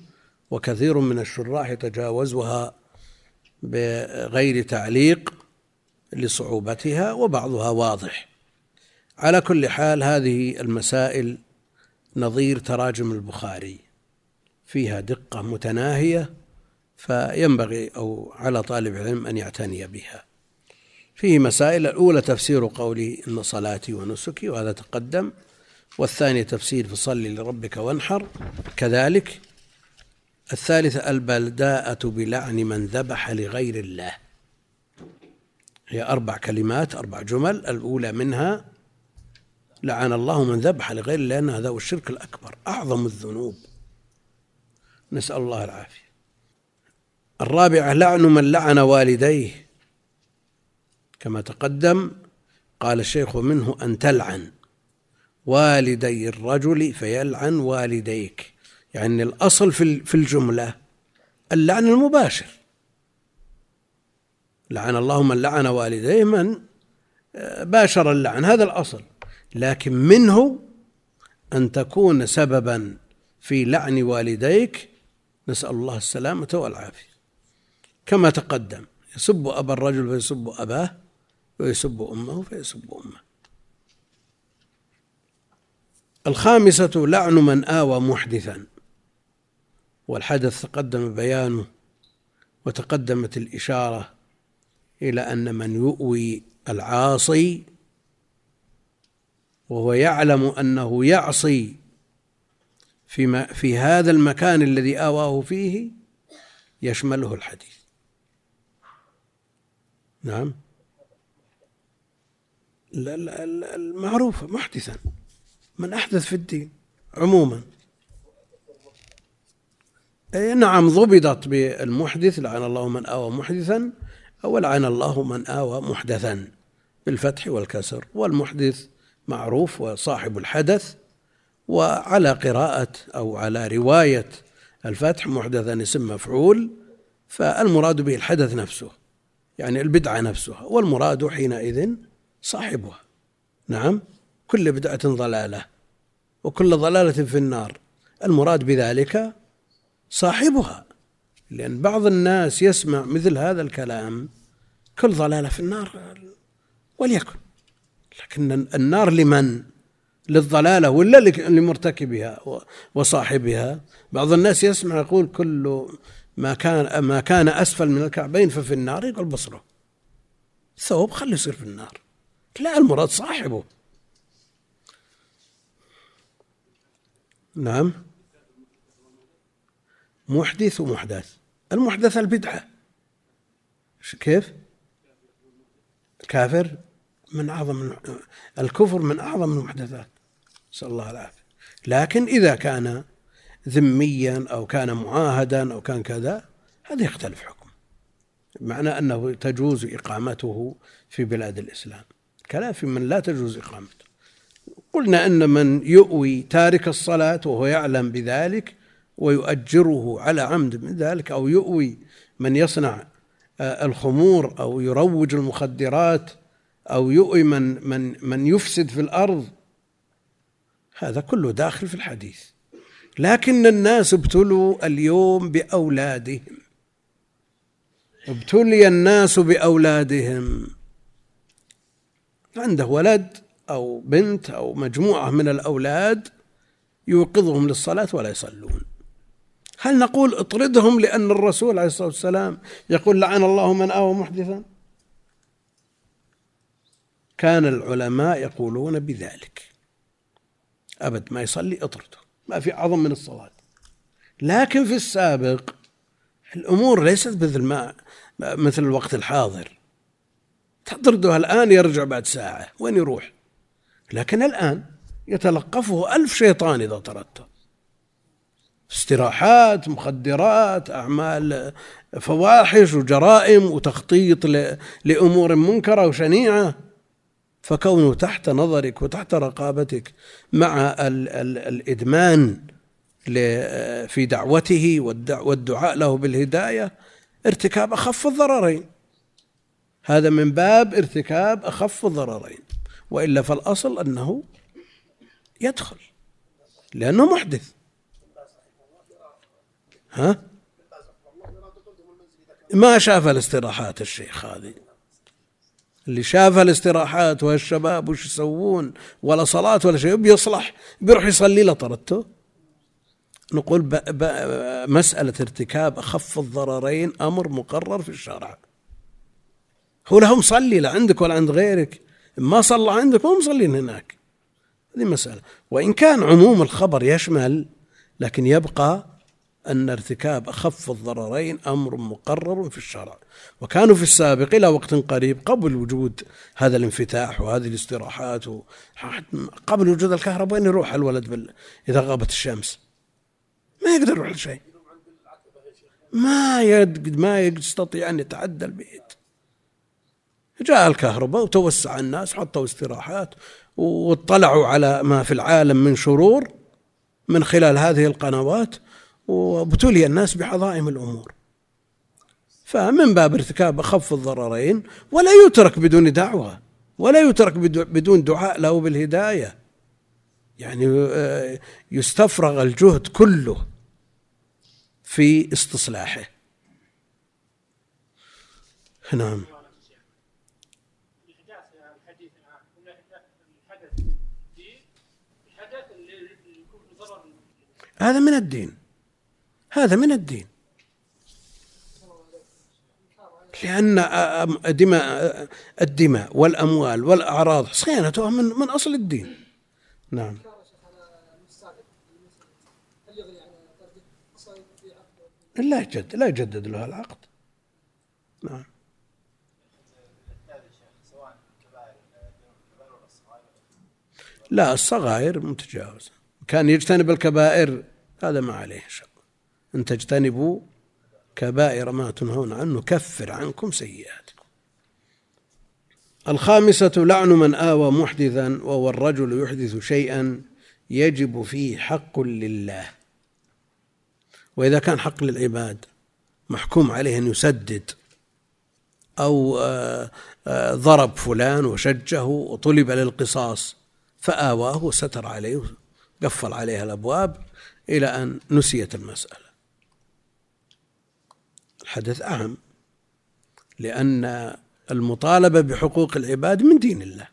وكثير من الشراح يتجاوزها بغير تعليق لصعوبتها وبعضها واضح. على كل حال هذه المسائل نظير تراجم البخاري. فيها دقة متناهية فينبغي أو على طالب العلم أن يعتني بها. فيه مسائل الأولى تفسير قولي إن صلاتي ونسكي وهذا تقدم والثاني تفسير فصلي لربك وانحر. كذلك الثالثة البلداءة بلعن من ذبح لغير الله. هي أربع كلمات أربع جمل الأولى منها لعن الله من ذبح لغير الله لأن هذا هو الشرك الأكبر أعظم الذنوب. نسأل الله العافية. الرابعة لعن من لعن والديه. كما تقدم قال الشيخ منه أن تلعن والدي الرجل فيلعن والديك. يعني الأصل في الجملة اللعن المباشر. لعن الله من لعن والديه من آه، باشر اللعن. هذا الأصل. لكن منه أن تكون سببا في لعن والديك نسأل الله السلامة والعافية. كما تقدم يسب أبا الرجل فيسب أباه ويسب أمه فيسب أمه. الخامسة لعن من آوى محدثا. والحدث تقدم بيانه وتقدمت الإشارة إلى أن من يؤوي العاصي وهو يعلم أنه يعصي في, في هذا المكان الذي آواه فيه يشمله الحديث. نعم. المعروف محدثا. من أحدث في الدين عموما. أي نعم ضبطت بالمحدث لعن الله من آوى محدثا ولعن الله من آوى محدثا بالفتح والكسر. والمحدث معروف وصاحب الحدث وعلى قراءة أو على رواية الفتح محدثا اسم مفعول فالمراد به الحدث نفسه يعني البدعة نفسها والمراد حينئذ صاحبها نعم كل بدعة ضلالة وكل ضلالة في النار المراد بذلك صاحبها لأن بعض الناس يسمع مثل هذا الكلام كل ضلالة في النار وليكن لكن النار لمن؟ للضلالة ولا لمرتكبها وصاحبها. بعض الناس يسمع يقول كل ما كان ما كان أسفل من الكعبين ففي النار يقول بصره. ثوب خليه يصير في النار. لا المراد صاحبه. نعم. محدث ومحدث. المحدث البدعة. كيف؟ كافر من أعظم الكفر من أعظم المحدثات. نسأل الله العافية. لكن إذا كان ذميا أو كان معاهدا أو كان كذا هذا يختلف حكم. معنى أنه تجوز إقامته في بلاد الإسلام. كلام في من لا تجوز إقامته. قلنا أن من يؤوي تارك الصلاة وهو يعلم بذلك ويؤجره على عمد من ذلك أو يؤوي من يصنع آه، الخمور أو يروج المخدرات أو يؤي من من من يفسد في الأرض هذا كله داخل في الحديث. لكن الناس ابتلوا اليوم بأولادهم. ابتلي الناس بأولادهم. عنده ولد أو بنت أو مجموعة من الأولاد يوقظهم للصلاة ولا يصلون. هل نقول اطردهم لأن الرسول عليه الصلاة والسلام يقول لعن الله من آوى محدثا؟ كان العلماء يقولون بذلك. أبد ما يصلي إطرده ما في أعظم من الصلاة. لكن في السابق الأمور ليست مثل ما مثل الوقت الحاضر. تطرده الآن يرجع بعد ساعة وين يروح؟ لكن الآن يتلقفه ألف شيطان إذا طردته استراحات مخدرات أعمال فواحش وجرائم وتخطيط لأمور منكرة وشنيعة. فكونه تحت نظرك وتحت رقابتك مع ال ال الإدمان في دعوته والدعاء له بالهداية ارتكاب أخف الضررين. هذا من باب ارتكاب أخف الضررين. وإلا فالأصل أنه يدخل لأنه محدث. ها؟ ما شاف الاستراحات الشيخ هذه. اللي شاف الاستراحات والشباب وش يسوون ولا صلاة ولا شيء بيصلح بيروح يصلي له طردته نقول ب... ب... مسألة ارتكاب أخف الضررين أمر مقرر في الشرع هو له مصلي لا عندك ولا عند غيرك. ما صلى عندك مو مصلين هناك. هذه مسألة. وإن كان عموم الخبر يشمل لكن يبقى أن ارتكاب أخف الضررين أمر مقرر في الشرع. وكانوا في السابق إلى وقت قريب قبل وجود هذا الانفتاح وهذه الاستراحات قبل وجود الكهرباء وين يروح الولد بال... إذا غابت الشمس. ما يقدر يروح لشيء. ما يد... ما يستطيع أن يتعدى البيت. جاء الكهرباء وتوسع الناس حطوا استراحات واطلعوا على ما في العالم من شرور من خلال هذه القنوات. وابتلي الناس بعظائم الأمور. فمن باب ارتكاب اخف الضررين ولا يترك بدون دعوة ولا يترك بدون دعاء له بالهداية. يعني آه، يستفرغ الجهد كله في استصلاحه. نعم. هذا من الدين. هذا من الدين. لأن دماء الدماء والأموال والأعراض صيانتها من من أصل الدين. نعم. لا يجدد لا يجدد له العقد. نعم. لا الصغائر متجاوزة. كان يجتنب الكبائر هذا ما عليه شق أن تجتنبوا كبائر ما تنهون عنه كفر عنكم سيئاتكم. الخامسة لعن من آوى محدثا وهو الرجل يحدث شيئا يجب فيه حق لله. وإذا كان حق للعباد محكوم عليه أن يسدد أو آه، آه، ضرب فلان وشجه وطلب للقصاص فآواه وستر عليه قفل عليها الأبواب إلى أن نسيت المسألة. الحدث أهم لأن المطالبة بحقوق العباد من دين الله.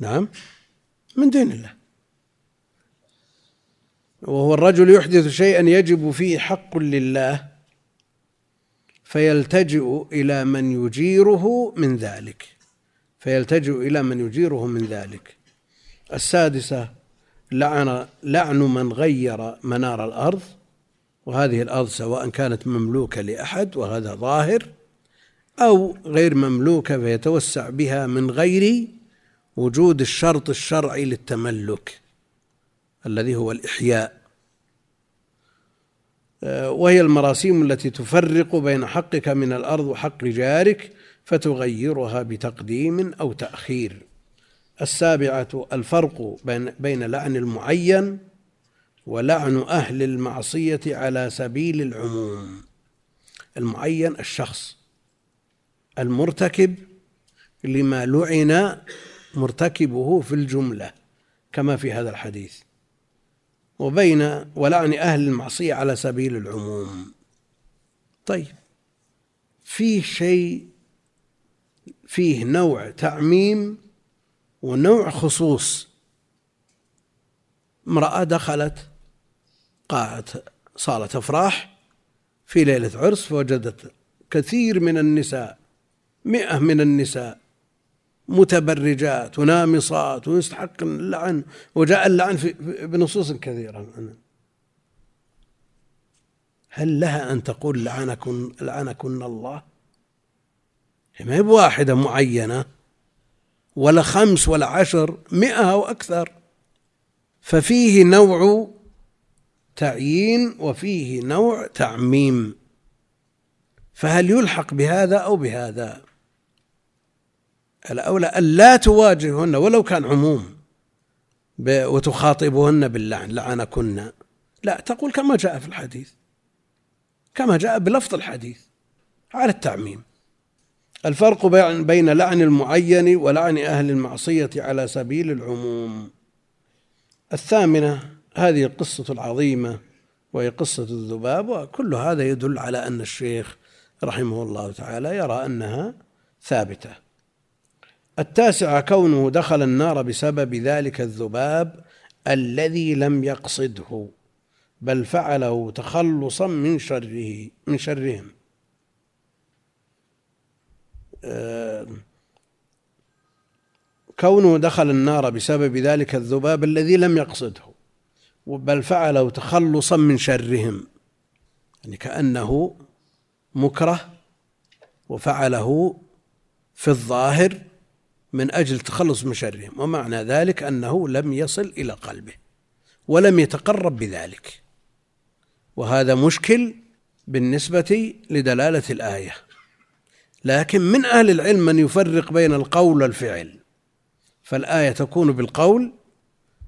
نعم من دين الله. وهو الرجل يحدث شيئا يجب فيه حق لله فيلتجئ إلى من يجيره من ذلك. فيلتجئ إلى من يجيره من ذلك. السادسة لعن لعن من غير منار الأرض. وهذه الأرض سواء كانت مملوكة لأحد وهذا ظاهر أو غير مملوكة فيتوسع بها من غير وجود الشرط الشرعي للتملك الذي هو الإحياء. وهي المراسيم التي تفرق بين حقك من الأرض وحق جارك فتغيرها بتقديم أو تأخير. السابعة الفرق بين بين لعن المعين ولعن أهل المعصية على سبيل العموم. المعين الشخص المرتكب لما لعن مرتكبه في الجملة كما في هذا الحديث. وبين ولعن أهل المعصية على سبيل العموم. طيب فيه شيء فيه نوع تعميم ونوع خصوص. امرأة دخلت قاعة صالة أفراح في ليلة عرس فوجدت كثير من النساء مئة من النساء متبرجات ونامصات ويستحق اللعن وجاء اللعن في بنصوص كثيرة هل لها أن تقول لعنكن لعنكن الله؟ ما هي بواحدة معينة ولا خمس ولا عشر مئة أو أكثر ففيه نوع تعيين وفيه نوع تعميم. فهل يلحق بهذا أو بهذا؟ الأولى أن لا تواجههن ولو كان عموم وتخاطبهن باللعن لعنكن. لا تقول كما جاء في الحديث. كما جاء بلفظ الحديث على التعميم. الفرق بين لعن المعين ولعن أهل المعصية على سبيل العموم. الثامنة هذه القصة العظيمة وهي قصة الذباب وكل هذا يدل على أن الشيخ رحمه الله تعالى يرى أنها ثابتة. التاسعة كونه دخل النار بسبب ذلك الذباب الذي لم يقصده بل فعله تخلصا من شره من شرهم. آه، كونه دخل النار بسبب ذلك الذباب الذي لم يقصده بل فعله تخلصا من شرهم يعني كأنه مكره وفعله في الظاهر من أجل التخلص من شرهم ومعنى ذلك أنه لم يصل إلى قلبه ولم يتقرب بذلك. وهذا مشكل بالنسبة لدلالة الآية. لكن من أهل العلم من يفرق بين القول والفعل فالآية تكون بالقول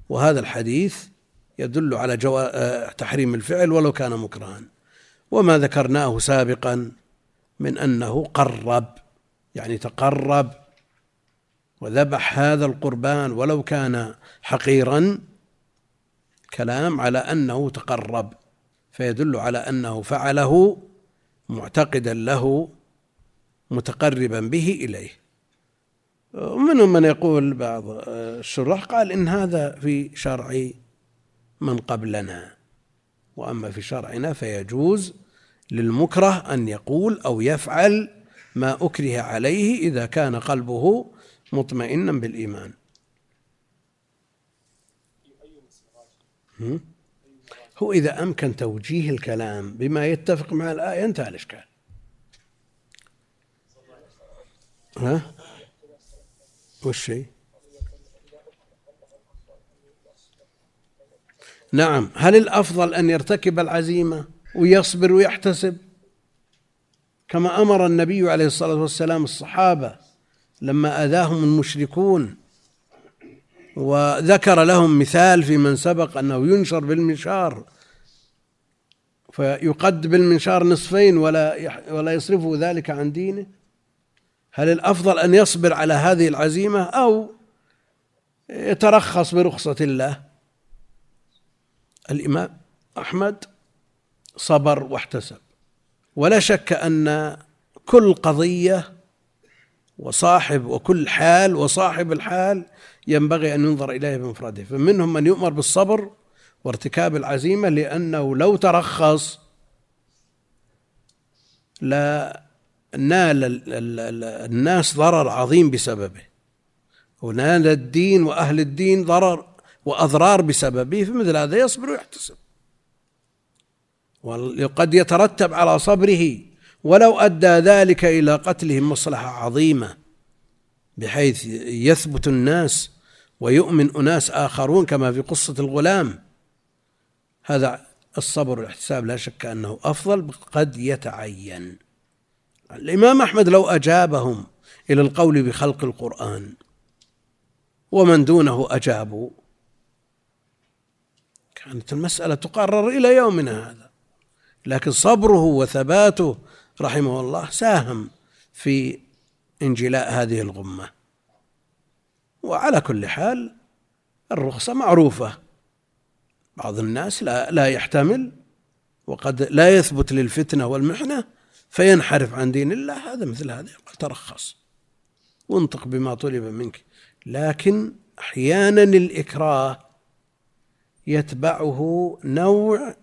وهذا الحديث يدل على جوا... آه، تحريم الفعل ولو كان مكرها. وما ذكرناه سابقا من أنه قرب يعني تقرب وذبح هذا القربان ولو كان حقيرا كلام على أنه تقرب فيدل على أنه فعله معتقدا له متقربا به إليه. ومنهم من يقول بعض الشراح قال إن هذا في شرع من قبلنا. وأما في شرعنا فيجوز للمكره أن يقول أو يفعل ما أكره عليه إذا كان قلبه مطمئنا بالإيمان. هو إذا أمكن توجيه الكلام بما يتفق مع الآية انتهى الإشكال. ها؟ وش شيء نعم. هل الأفضل أن يرتكب العزيمة ويصبر ويحتسب؟ كما أمر النبي عليه الصلاة والسلام الصحابة لما أذاهم المشركون وذكر لهم مثال في من سبق أنه ينشر بالمنشار فيقد بالمنشار نصفين ولا ولا يصرفه ذلك عن دينه. هل الأفضل أن يصبر على هذه العزيمة أو يترخص برخصة الله؟ الإمام أحمد صبر واحتسب. ولا شك أن كل قضية وصاحب وكل حال وصاحب الحال ينبغي أن ينظر اليه بمفرده. فمنهم من يؤمر بالصبر وارتكاب العزيمة لأنه لو ترخص لا نال الناس ضرر عظيم بسببه. ونال الدين وأهل الدين ضرر وأضرار بسببه فمثل هذا يصبر ويحتسب. وقد يترتب على صبره ولو أدى ذلك إلى قتلهم مصلحة عظيمة بحيث يثبت الناس ويؤمن أناس آخرون كما في قصة الغلام. هذا الصبر والاحتساب لا شك أنه أفضل قد يتعين. الإمام أحمد لو أجابهم إلى القول بخلق القرآن ومن دونه أجابوا كانت المسألة تقرر إلى يومنا هذا. لكن صبره وثباته رحمه الله ساهم في انجلاء هذه الغمة. وعلى كل حال الرخصة معروفة. بعض الناس لا لا يحتمل وقد لا يثبت للفتنة والمحنة فينحرف عن دين الله. هذا مثل هذا يقول ترخص. وانطق بما طلب منك. لكن أحيانا الإكراه يتبعه نوع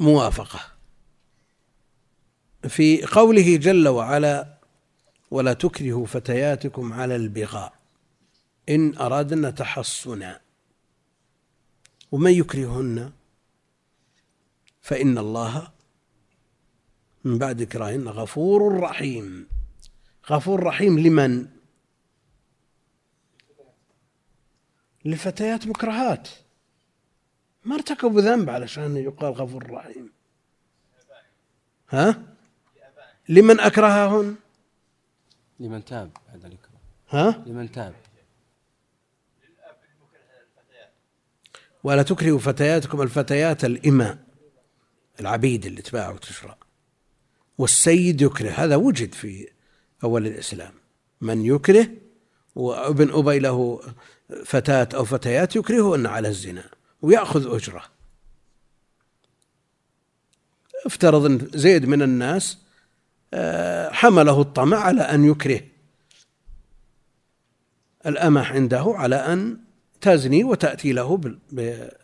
موافقة. في قوله جل وعلا ولا تكرهوا فتياتكم على البغاء إن أردنا تحصنا. ومن يكرهن؟ فإن الله من بعد إكراههن غفور رحيم. غفور رحيم لمن؟ للفتيات مكرهات ما ارتكبوا ذنب علشان يقال غفور رحيم. ها؟ لمن أكرههن؟ لمن تاب بعد الإكراه. ها؟ لمن تاب. ولا تكرهوا فتياتكم الفتيات الإماء العبيد اللي تباع وتشرى. والسيد يكره هذا وجد في أول الإسلام. من يكره؟ وابن أبي له فتاة أو فتيات يكرههن على الزنا ويأخذ أجرة. افترض أن زيد من الناس آه، حمله الطمع على أن يكره. الأمة عنده على أن تزني وتأتي له بمهر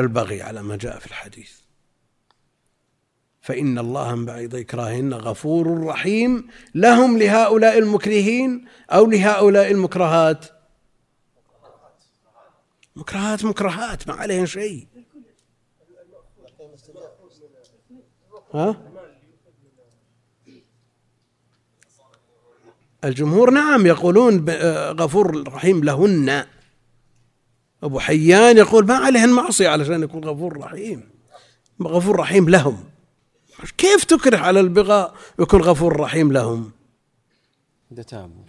البغي على ما جاء في الحديث. فإن الله من بعد إكراههن غفور رحيم. لهم لهؤلاء المكرهين أو لهؤلاء المكرهات؟ مكرهات مكرهات ما عليهم شيء. ها؟ الجمهور نعم يقولون غفور رحيم لهن. أبو حيان يقول ما عليهن معصية علشان يكون غفور رحيم. غفور رحيم لهم. كيف تكره على البغاء ويكون غفور رحيم لهم؟ تابوا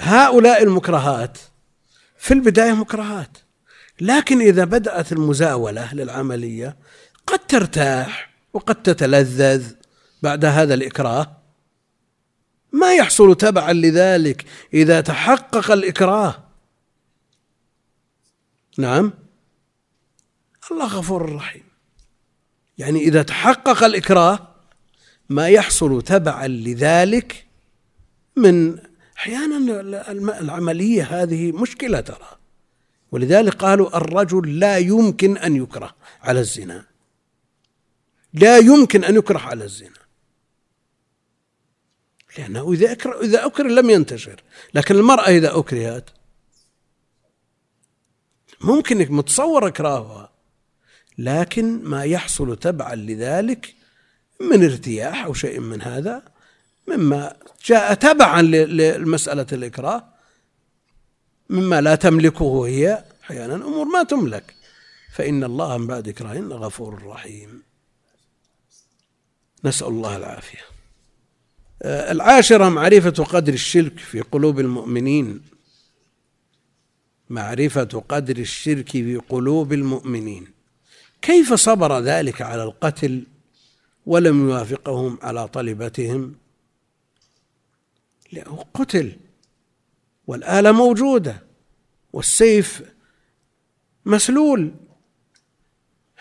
هؤلاء المكرهات في البداية مكرهات لكن إذا بدأت المزاولة للعملية قد ترتاح وقد تتلذذ بعد هذا الإكراه. ما يحصل تبعا لذلك إذا تحقق الإكراه. نعم؟ الله غفور رحيم يعني إذا تحقق الإكراه ما يحصل تبعا لذلك من أحيانا العملية هذه مشكلة ترى. ولذلك قالوا الرجل لا يمكن أن يكره على الزنا. لا يمكن أن يكره على الزنا. لأنه إذا أكره إذا أكره لم ينتشر. لكن المرأة إذا أكرهت ممكن متصور إكراهها. لكن ما يحصل تبعا لذلك من ارتياح أو شيء من هذا مما جاء تبعا لمسألة الإكراه مما لا تملكه هي أحيانا أمور ما تملك. فإن الله من بعد إكراهن غفور رحيم. نسأل الله العافية. آه، العاشرة معرفة قدر الشرك في قلوب المؤمنين. معرفة قدر الشرك في قلوب المؤمنين. كيف صبر ذلك على القتل ولم يوافقهم على طلبتهم؟ لأنه قتل والآلة موجودة والسيف مسلول.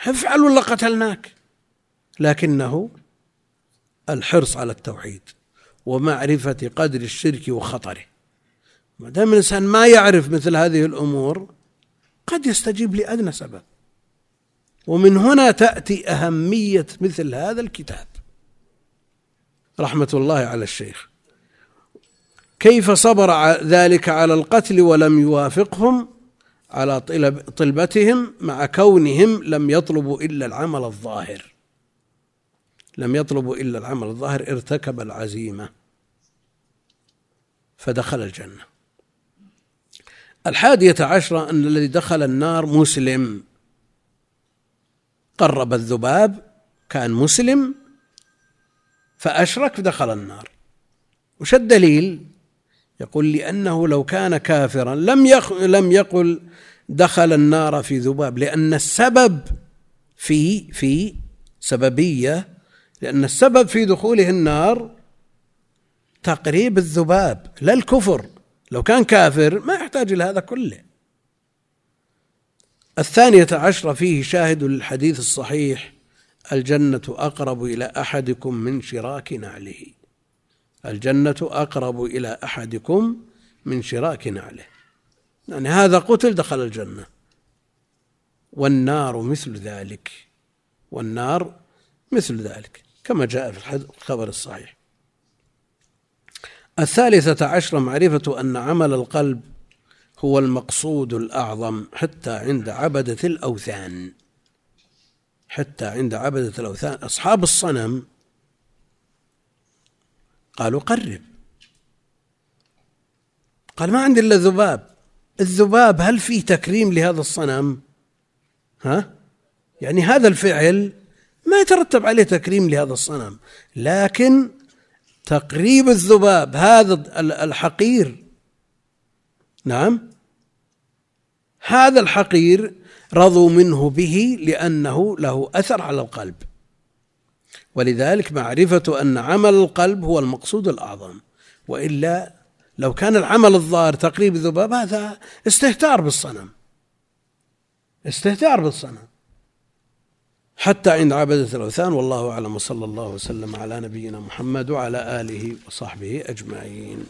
افعل ولا قتلناك؟ لكنه الحرص على التوحيد ومعرفة قدر الشرك وخطره. ما دام الإنسان ما يعرف مثل هذه الأمور قد يستجيب لأدنى سبب. ومن هنا تأتي أهمية مثل هذا الكتاب. رحمة الله على الشيخ. كيف صبر ذلك على القتل ولم يوافقهم على طلبتهم مع كونهم لم يطلبوا إلا العمل الظاهر. لم يطلبوا إلا العمل الظاهر ارتكب العزيمة. فدخل الجنة. الحادية عشرة أن الذي دخل النار مسلم. قرب الذباب كان مسلم فأشرك فدخل النار. وش الدليل؟ يقول لأنه لو كان كافرا لم يخ لم يقل دخل النار في ذباب لأن السبب في في سببية لأن السبب في دخوله النار تقريب الذباب لا الكفر. لو كان كافر ما يحتاج إلى هذا كله. الثانية عشرة فيه شاهد للحديث الصحيح الجنة أقرب إلى أحدكم من شراك نعله. الجنة أقرب إلى أحدكم من شراك نعله. يعني هذا قتل دخل الجنة. والنار مثل ذلك. والنار مثل ذلك كما جاء في الخبر الصحيح. الثالثة عشرة معرفة أن عمل القلب هو المقصود الأعظم حتى عند عبدة الأوثان. حتى عند عبدة الأوثان. أصحاب الصنم قالوا قرب. قال ما عندي إلا ذباب الذباب هل فيه تكريم لهذا الصنم؟ ها؟ يعني هذا الفعل ما يترتب عليه تكريم لهذا الصنم. لكن تقريب الذباب هذا الحقير. نعم؟ هذا الحقير رضوا منه به لأنه له أثر على القلب. ولذلك معرفة أن عمل القلب هو المقصود الأعظم. وإلا لو كان العمل الظاهر تقريب الذباب هذا استهتار بالصنم. استهتار بالصنم. حتى عند عبدة الأوثان والله أعلم وصلى الله وسلم على نبينا محمد وعلى آله وصحبه أجمعين.